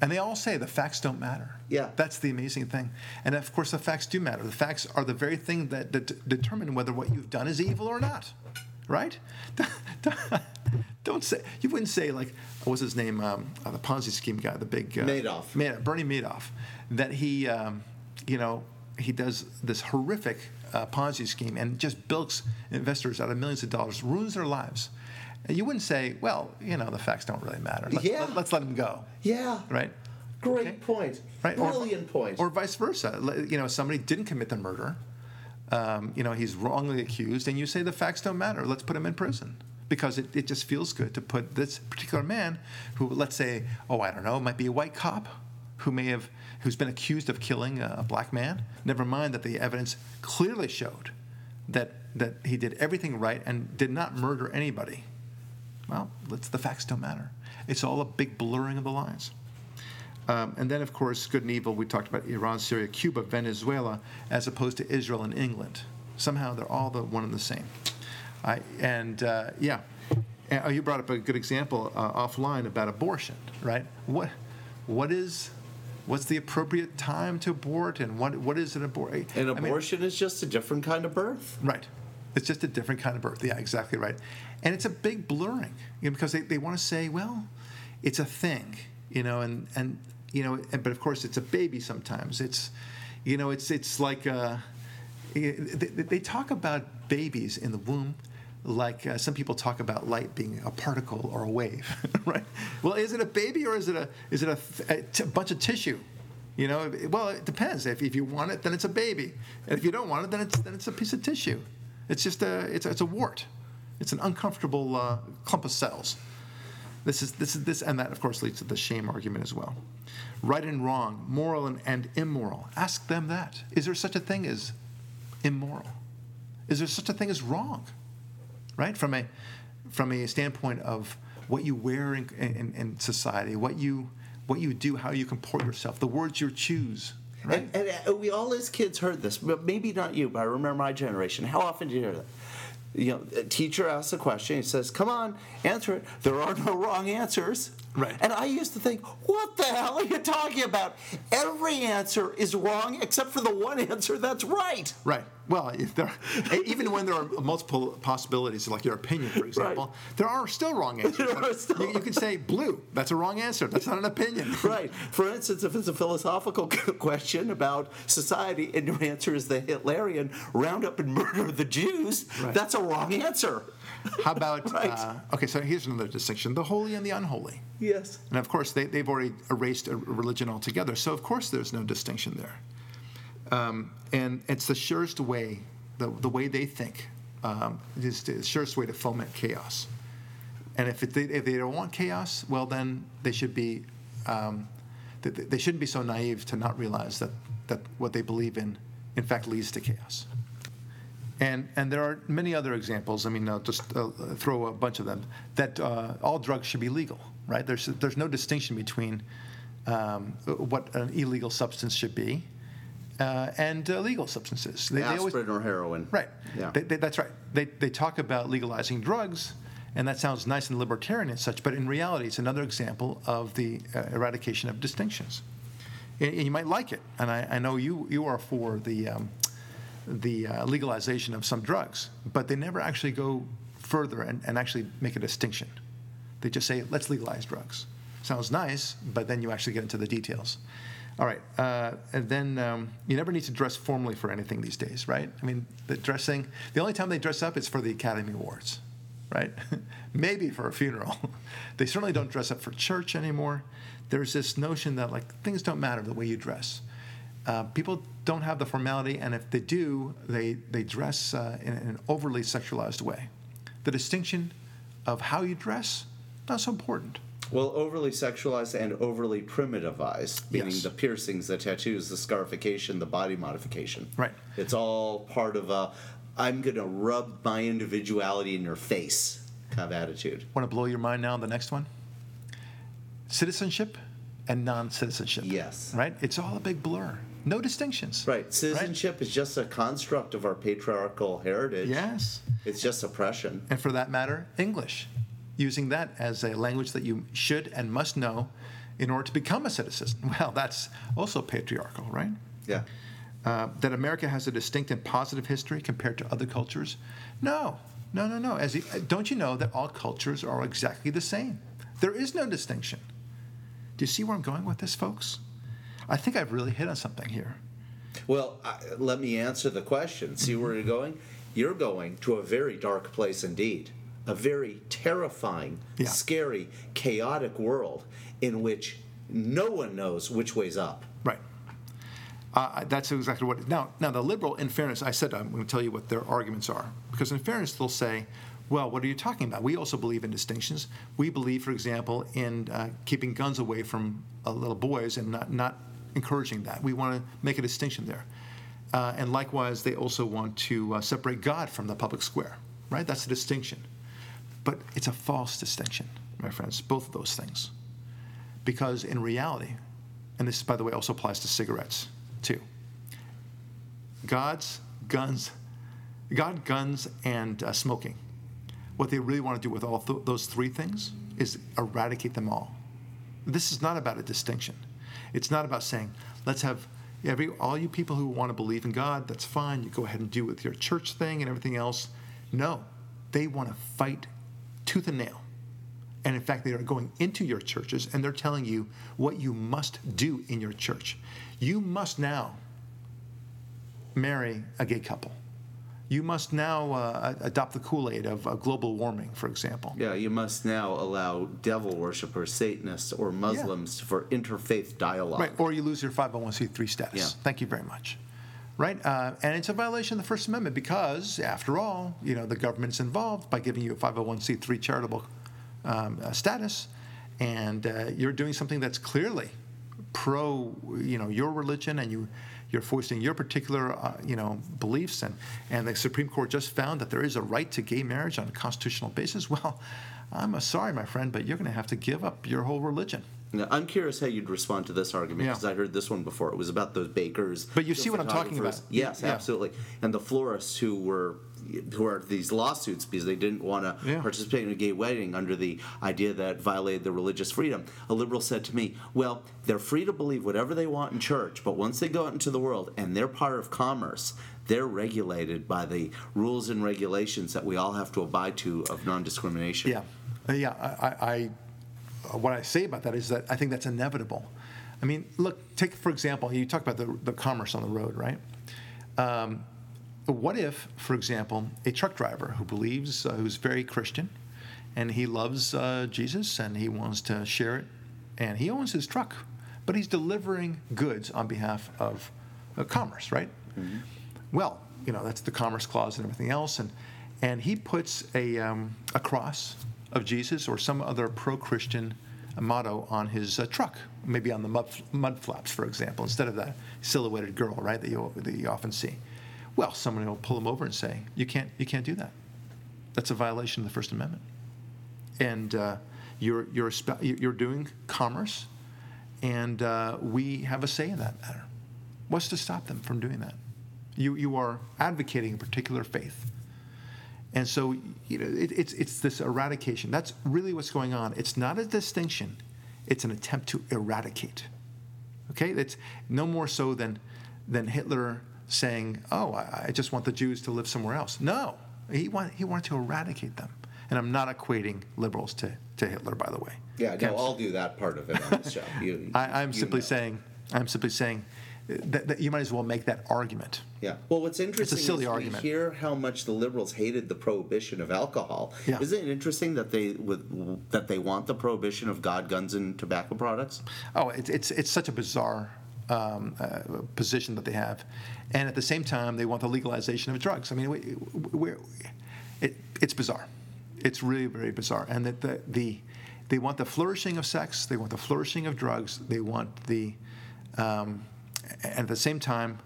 And they all say the facts don't matter. Yeah. That's the amazing thing. And of course, the facts do matter. The facts are the very thing that, that determine whether what you've done is evil or not. Right? Don't say, you wouldn't say, like, what was his name? Um, uh, the Ponzi scheme guy, the big. Uh, Madoff. Ma- Bernie Madoff. That he, um, you know, he does this horrific uh, Ponzi scheme and just bilks investors out of millions of dollars, ruins their lives. And you wouldn't say, well, you know, the facts don't really matter. Let's, Yeah. let, us let him go. Yeah. Right? Great Okay. point. Right? Or- Brilliant point. Or vice versa. You know, somebody didn't commit the murder. Um, you know, he's wrongly accused, and you say the facts don't matter. Let's put him in prison because it, it just feels good to put this particular man, who let's say, oh, I don't know, might be a white cop, who may have, who's been accused of killing a, black man. Never mind that the evidence clearly showed that that he did everything right and did not murder anybody. Well, let's, the facts don't matter. It's all a big blurring of the lines. Um, and then, of course, good and evil, we talked about Iran, Syria, Cuba, Venezuela, as opposed to Israel and England. Somehow they're all the one and the same. I, and uh, yeah, and, oh, you brought up a good example uh, offline about abortion, right? What, what is, what's the appropriate time to abort, and what, what is an abortion? An abortion is just a different kind of birth. Right. It's just a different kind of birth. Yeah, exactly right. And it's a big blurring you know, because they, they want to say, well, it's a thing, you know, and, and you know, but of course it's a baby sometimes. It's, you know, it's it's like uh, they, they talk about babies in the womb like uh, some people talk about light being a particle or a wave, right? Well, is it a baby or is it a is it a, a t- bunch of tissue? You know, well, it depends. If, if you want it, then it's a baby, and if you don't want it, then it's then it's a piece of tissue. It's just a it's a, it's a wart. It's an uncomfortable uh, clump of cells. This is this is this, and that of course leads to the shame argument as well. Right and wrong, moral and, and immoral. Ask them that. Is there such a thing as immoral? Is there such a thing as wrong? Right from a from a standpoint of what you wear in, in, in society, what you what you do, how you comport yourself, the words you choose. Right. And, and uh, we all as kids heard this, but maybe not you, but I remember my generation. How often did you hear that? You know, a teacher asks a question, he says, Come on, answer it. There are no wrong answers. Right. And I used to think, What the hell are you talking about? Every answer is wrong except for the one answer that's right. Right. Well, if there, even when there are multiple possibilities, like your opinion, for example, there are still wrong answers. There are still- you, you can say blue. That's a wrong answer. That's not an opinion. Right. For instance, if it's a philosophical question about society and your answer is the Hitlerian round up and murder of the Jews, Right. that's a wrong answer. How about, Right. uh, okay, so here's another distinction the holy and the unholy. Yes. And of course, they, they've already erased a religion altogether. So, of course, there's no distinction there. Um, and it's the surest way, the, the way they think, um, is the surest way to foment chaos. And if, it, they, if they don't want chaos, well, then they should be, um, they, they shouldn't be so naive to not realize that, that what they believe in, in fact, leads to chaos. And, and there are many other examples. I mean, I'll just uh, throw a bunch of them. That uh, all drugs should be legal, right? There's, there's no distinction between um, what an illegal substance should be uh, and uh, legal substances. They, they always- Aspirin or heroin. Right. Yeah. They, they, that's right. They, they talk about legalizing drugs, and that sounds nice and libertarian and such, but in reality, it's another example of the uh, eradication of distinctions. And, and you might like it, and I, I know you, you are for the, um, the uh, legalization of some drugs, but they never actually go further and, and actually make a distinction. They just say, let's legalize drugs. Sounds nice, but then you actually get into the details. All right, uh, and then um, you never need to dress formally for anything these days, right? I mean, the dressing, the only time they dress up is for the Academy Awards, right? Maybe for a funeral. they certainly don't dress up for church anymore. There's this notion that, like, things don't matter the way you dress. Uh, people don't have the formality, and if they do, they, they dress uh, in, an overly sexualized way. The distinction of how you dress, not so important. Well, overly sexualized and overly primitivized, meaning Yes. the piercings, the tattoos, the scarification, the body modification. Right. It's all part of a I'm going to rub my individuality in your face kind of attitude. Want to blow your mind now? on The next one citizenship and non citizenship. Yes. Right? It's all a big blur. No distinctions. Right. Citizenship is just a construct of our patriarchal heritage. Yes. It's just oppression. And for that matter, English. Using that as a language that you should and must know in order to become a citizen. Well, that's also patriarchal, right? Yeah. Uh, that America has a distinct and positive history compared to other cultures? No, no, no, no. As you, don't you know that all cultures are exactly the same? There is no distinction. Do you see where I'm going with this, folks? I think I've really hit on something here. Well, I, let me answer the question. See where you're going? You're going to a very dark place indeed. A very terrifying, Yeah. scary, chaotic world in which no one knows which way's up. Right. Uh, that's exactly what. Now, now the liberal, in fairness, I said I'm going to tell you what their arguments are because, in fairness, they'll say, "Well, what are you talking about? We also believe in distinctions. We believe, for example, in uh, keeping guns away from uh, little boys and not not encouraging that. We want to make a distinction there." Uh, and likewise, they also want to uh, separate God from the public square. Right? That's a distinction, but it's a false distinction, my friends. Both of those things, because in reality, and this, by the way, also applies to cigarettes too. God's guns, God, guns, and uh, smoking. What they really want to do with all th- those three things is eradicate them all. This is not about a distinction. It's not about saying, let's have every all you people who want to believe in God, that's fine. You go ahead and do with your church thing and everything else. No, they want to fight tooth and nail. And in fact, they are going into your churches and they're telling you what you must do in your church. You must now marry a gay couple. You must now uh, adopt the Kool Aid of uh, global warming, for example. Yeah, you must now allow devil worshippers, Satanists, or Muslims for interfaith dialogue. Right, or you lose your 501c3 status. Yeah. Thank you very much. Right, uh, and it's a violation of the First Amendment because, after all, you know the government's involved by giving you a 501c3 charitable um, uh, status, and uh, you're doing something that's clearly pro, you know, your religion, and you you're foisting your particular, uh, you know, beliefs, and and the Supreme Court just found that there is a right to gay marriage on a constitutional basis. Well, I'm uh, sorry, my friend, but you're going to have to give up your whole religion. Now, I'm curious how you'd respond to this argument Yeah. because I heard this one before. It was about those bakers. But you see what I'm talking about. Yes, Yeah. absolutely. And the florists who were who are these lawsuits because they didn't want to Yeah. participate in a gay wedding under the idea that violated their religious freedom. A liberal said to me, "Well, they're free to believe whatever they want in church, but once they go out into the world and they're part of commerce." They're regulated by the rules and regulations that we all have to abide to of non-discrimination. Yeah, Uh, yeah. I, I, I, what I say about that is that I think that's inevitable. I mean, look, take for example, you talk about the, the commerce on the road, right? Um, what if, for example, a truck driver who believes, uh, who's very Christian, and he loves uh, Jesus and he wants to share it, and he owns his truck, but he's delivering goods on behalf of uh, commerce, right? Well, you know that's the commerce clause and everything else, and and he puts a um, a cross of Jesus or some other pro-Christian motto on his uh, truck, maybe on the mud, mud flaps, for example, instead of that silhouetted girl, right, that you that you often see. Well, someone will pull them over and say, "You can't you can't do that. That's a violation of the First Amendment." And uh, you're you're you're doing commerce, and uh, we have a say in that matter. What's to stop them from doing that? You, you are advocating a particular faith. And so, you know, it, it's, it's this eradication. That's really what's going on. It's not a distinction, it's an attempt to eradicate. Okay? It's no more so than, than Hitler saying, oh, I, I just want the Jews to live somewhere else. No, he, want, he wanted to eradicate them. And I'm not equating liberals to, to Hitler, by the way. Yeah, no, I'll do that part of it on this show. You, I, I'm you simply know. saying, I'm simply saying uh, that, that you might as well make that argument. Yeah. Well, what's interesting silly is argument. we hear how much the liberals hated the prohibition of alcohol. Yeah. Isn't it interesting that they would that they want the prohibition of God, guns, and tobacco products? Oh, it's it's, it's such a bizarre um, uh, position that they have, and at the same time, they want the legalization of drugs. I mean, we, we're, it, it's bizarre. It's really very bizarre, and that the, the They want the flourishing of sex. They want the flourishing of drugs. They want the, um, and at the same time,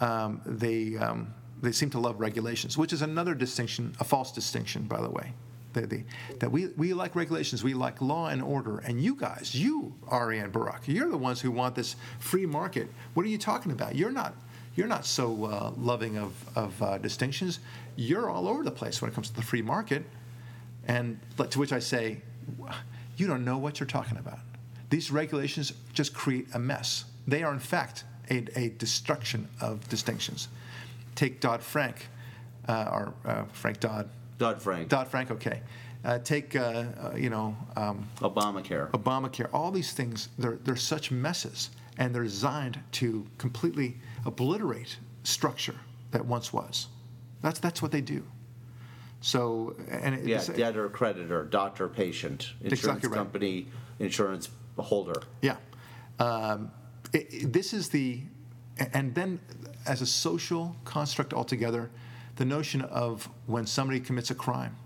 um, they um, they seem to love regulations, which is another distinction, a false distinction, by the way. They, they, that we, we like regulations, we like law and order, and you guys, you Ari and Barak, you're the ones who want this free market. What are you talking about? You're not you're not so uh, loving of, of uh, distinctions. You're all over the place when it comes to the free market. And to which I say, you don't know what you're talking about. These regulations just create a mess. They are, in fact, a, a destruction of distinctions. Take Dodd Frank, uh, or uh, Frank Dodd. Dodd Frank. Dodd Frank, okay. Uh, take, uh, uh, you know, um, Obamacare. Obamacare. All these things, they're, they're such messes, and they're designed to completely obliterate structure that once was. That's, that's what they do. So, and yeah, debtor, creditor, doctor, patient, insurance exactly right. company, insurance holder. Yeah. Um, it, it, this is the, and then as a social construct altogether, the notion of when somebody commits a crime,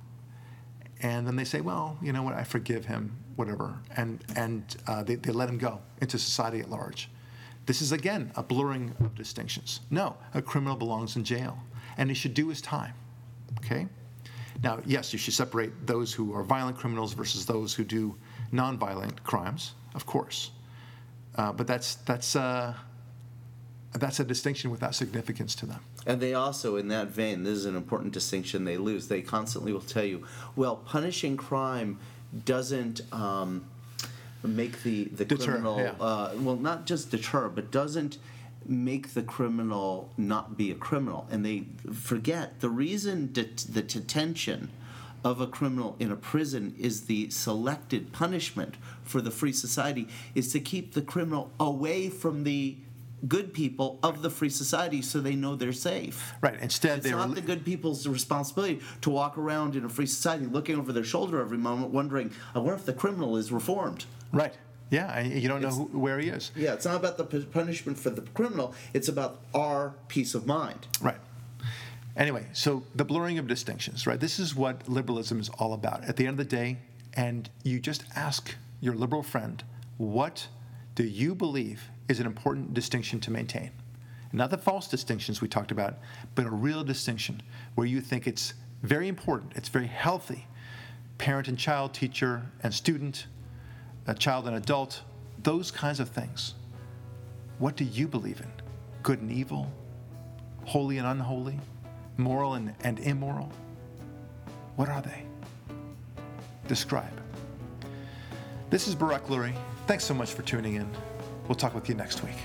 and then they say, well, you know what, I forgive him, whatever, and and uh, they, they let him go into society at large. This is again a blurring of distinctions. No, a criminal belongs in jail, and he should do his time. Okay. Now, yes, you should separate those who are violent criminals versus those who do nonviolent crimes, of course. Uh, but that's that's uh, that's a distinction without significance to them. And they also, in that vein, this is an important distinction they lose. They constantly will tell you, well, punishing crime doesn't um, make the, the deter, criminal, yeah. uh, well, not just deter, but doesn't make the criminal not be a criminal. And they forget the reason det- the detention of a criminal in a prison is the selected punishment for the free society is to keep the criminal away from the good people of the free society so they know they're safe. Right. Instead, it's they not were, the good people's responsibility to walk around in a free society looking over their shoulder every moment, wondering, "I wonder if the criminal is reformed." Right. Yeah, you don't know who, where he is. Yeah, it's not about the punishment for the criminal; it's about our peace of mind. Right. Anyway, so the blurring of distinctions, right? This is what liberalism is all about. At the end of the day, and you just ask your liberal friend, what do you believe is an important distinction to maintain? Not the false distinctions we talked about, but a real distinction where you think it's very important, it's very healthy. Parent and child, teacher and student, a child and adult, those kinds of things. What do you believe in? Good and evil? Holy and unholy? Moral and, and immoral? What are they? Describe. This is Barak Lurie. Thanks so much for tuning in. We'll talk with you next week.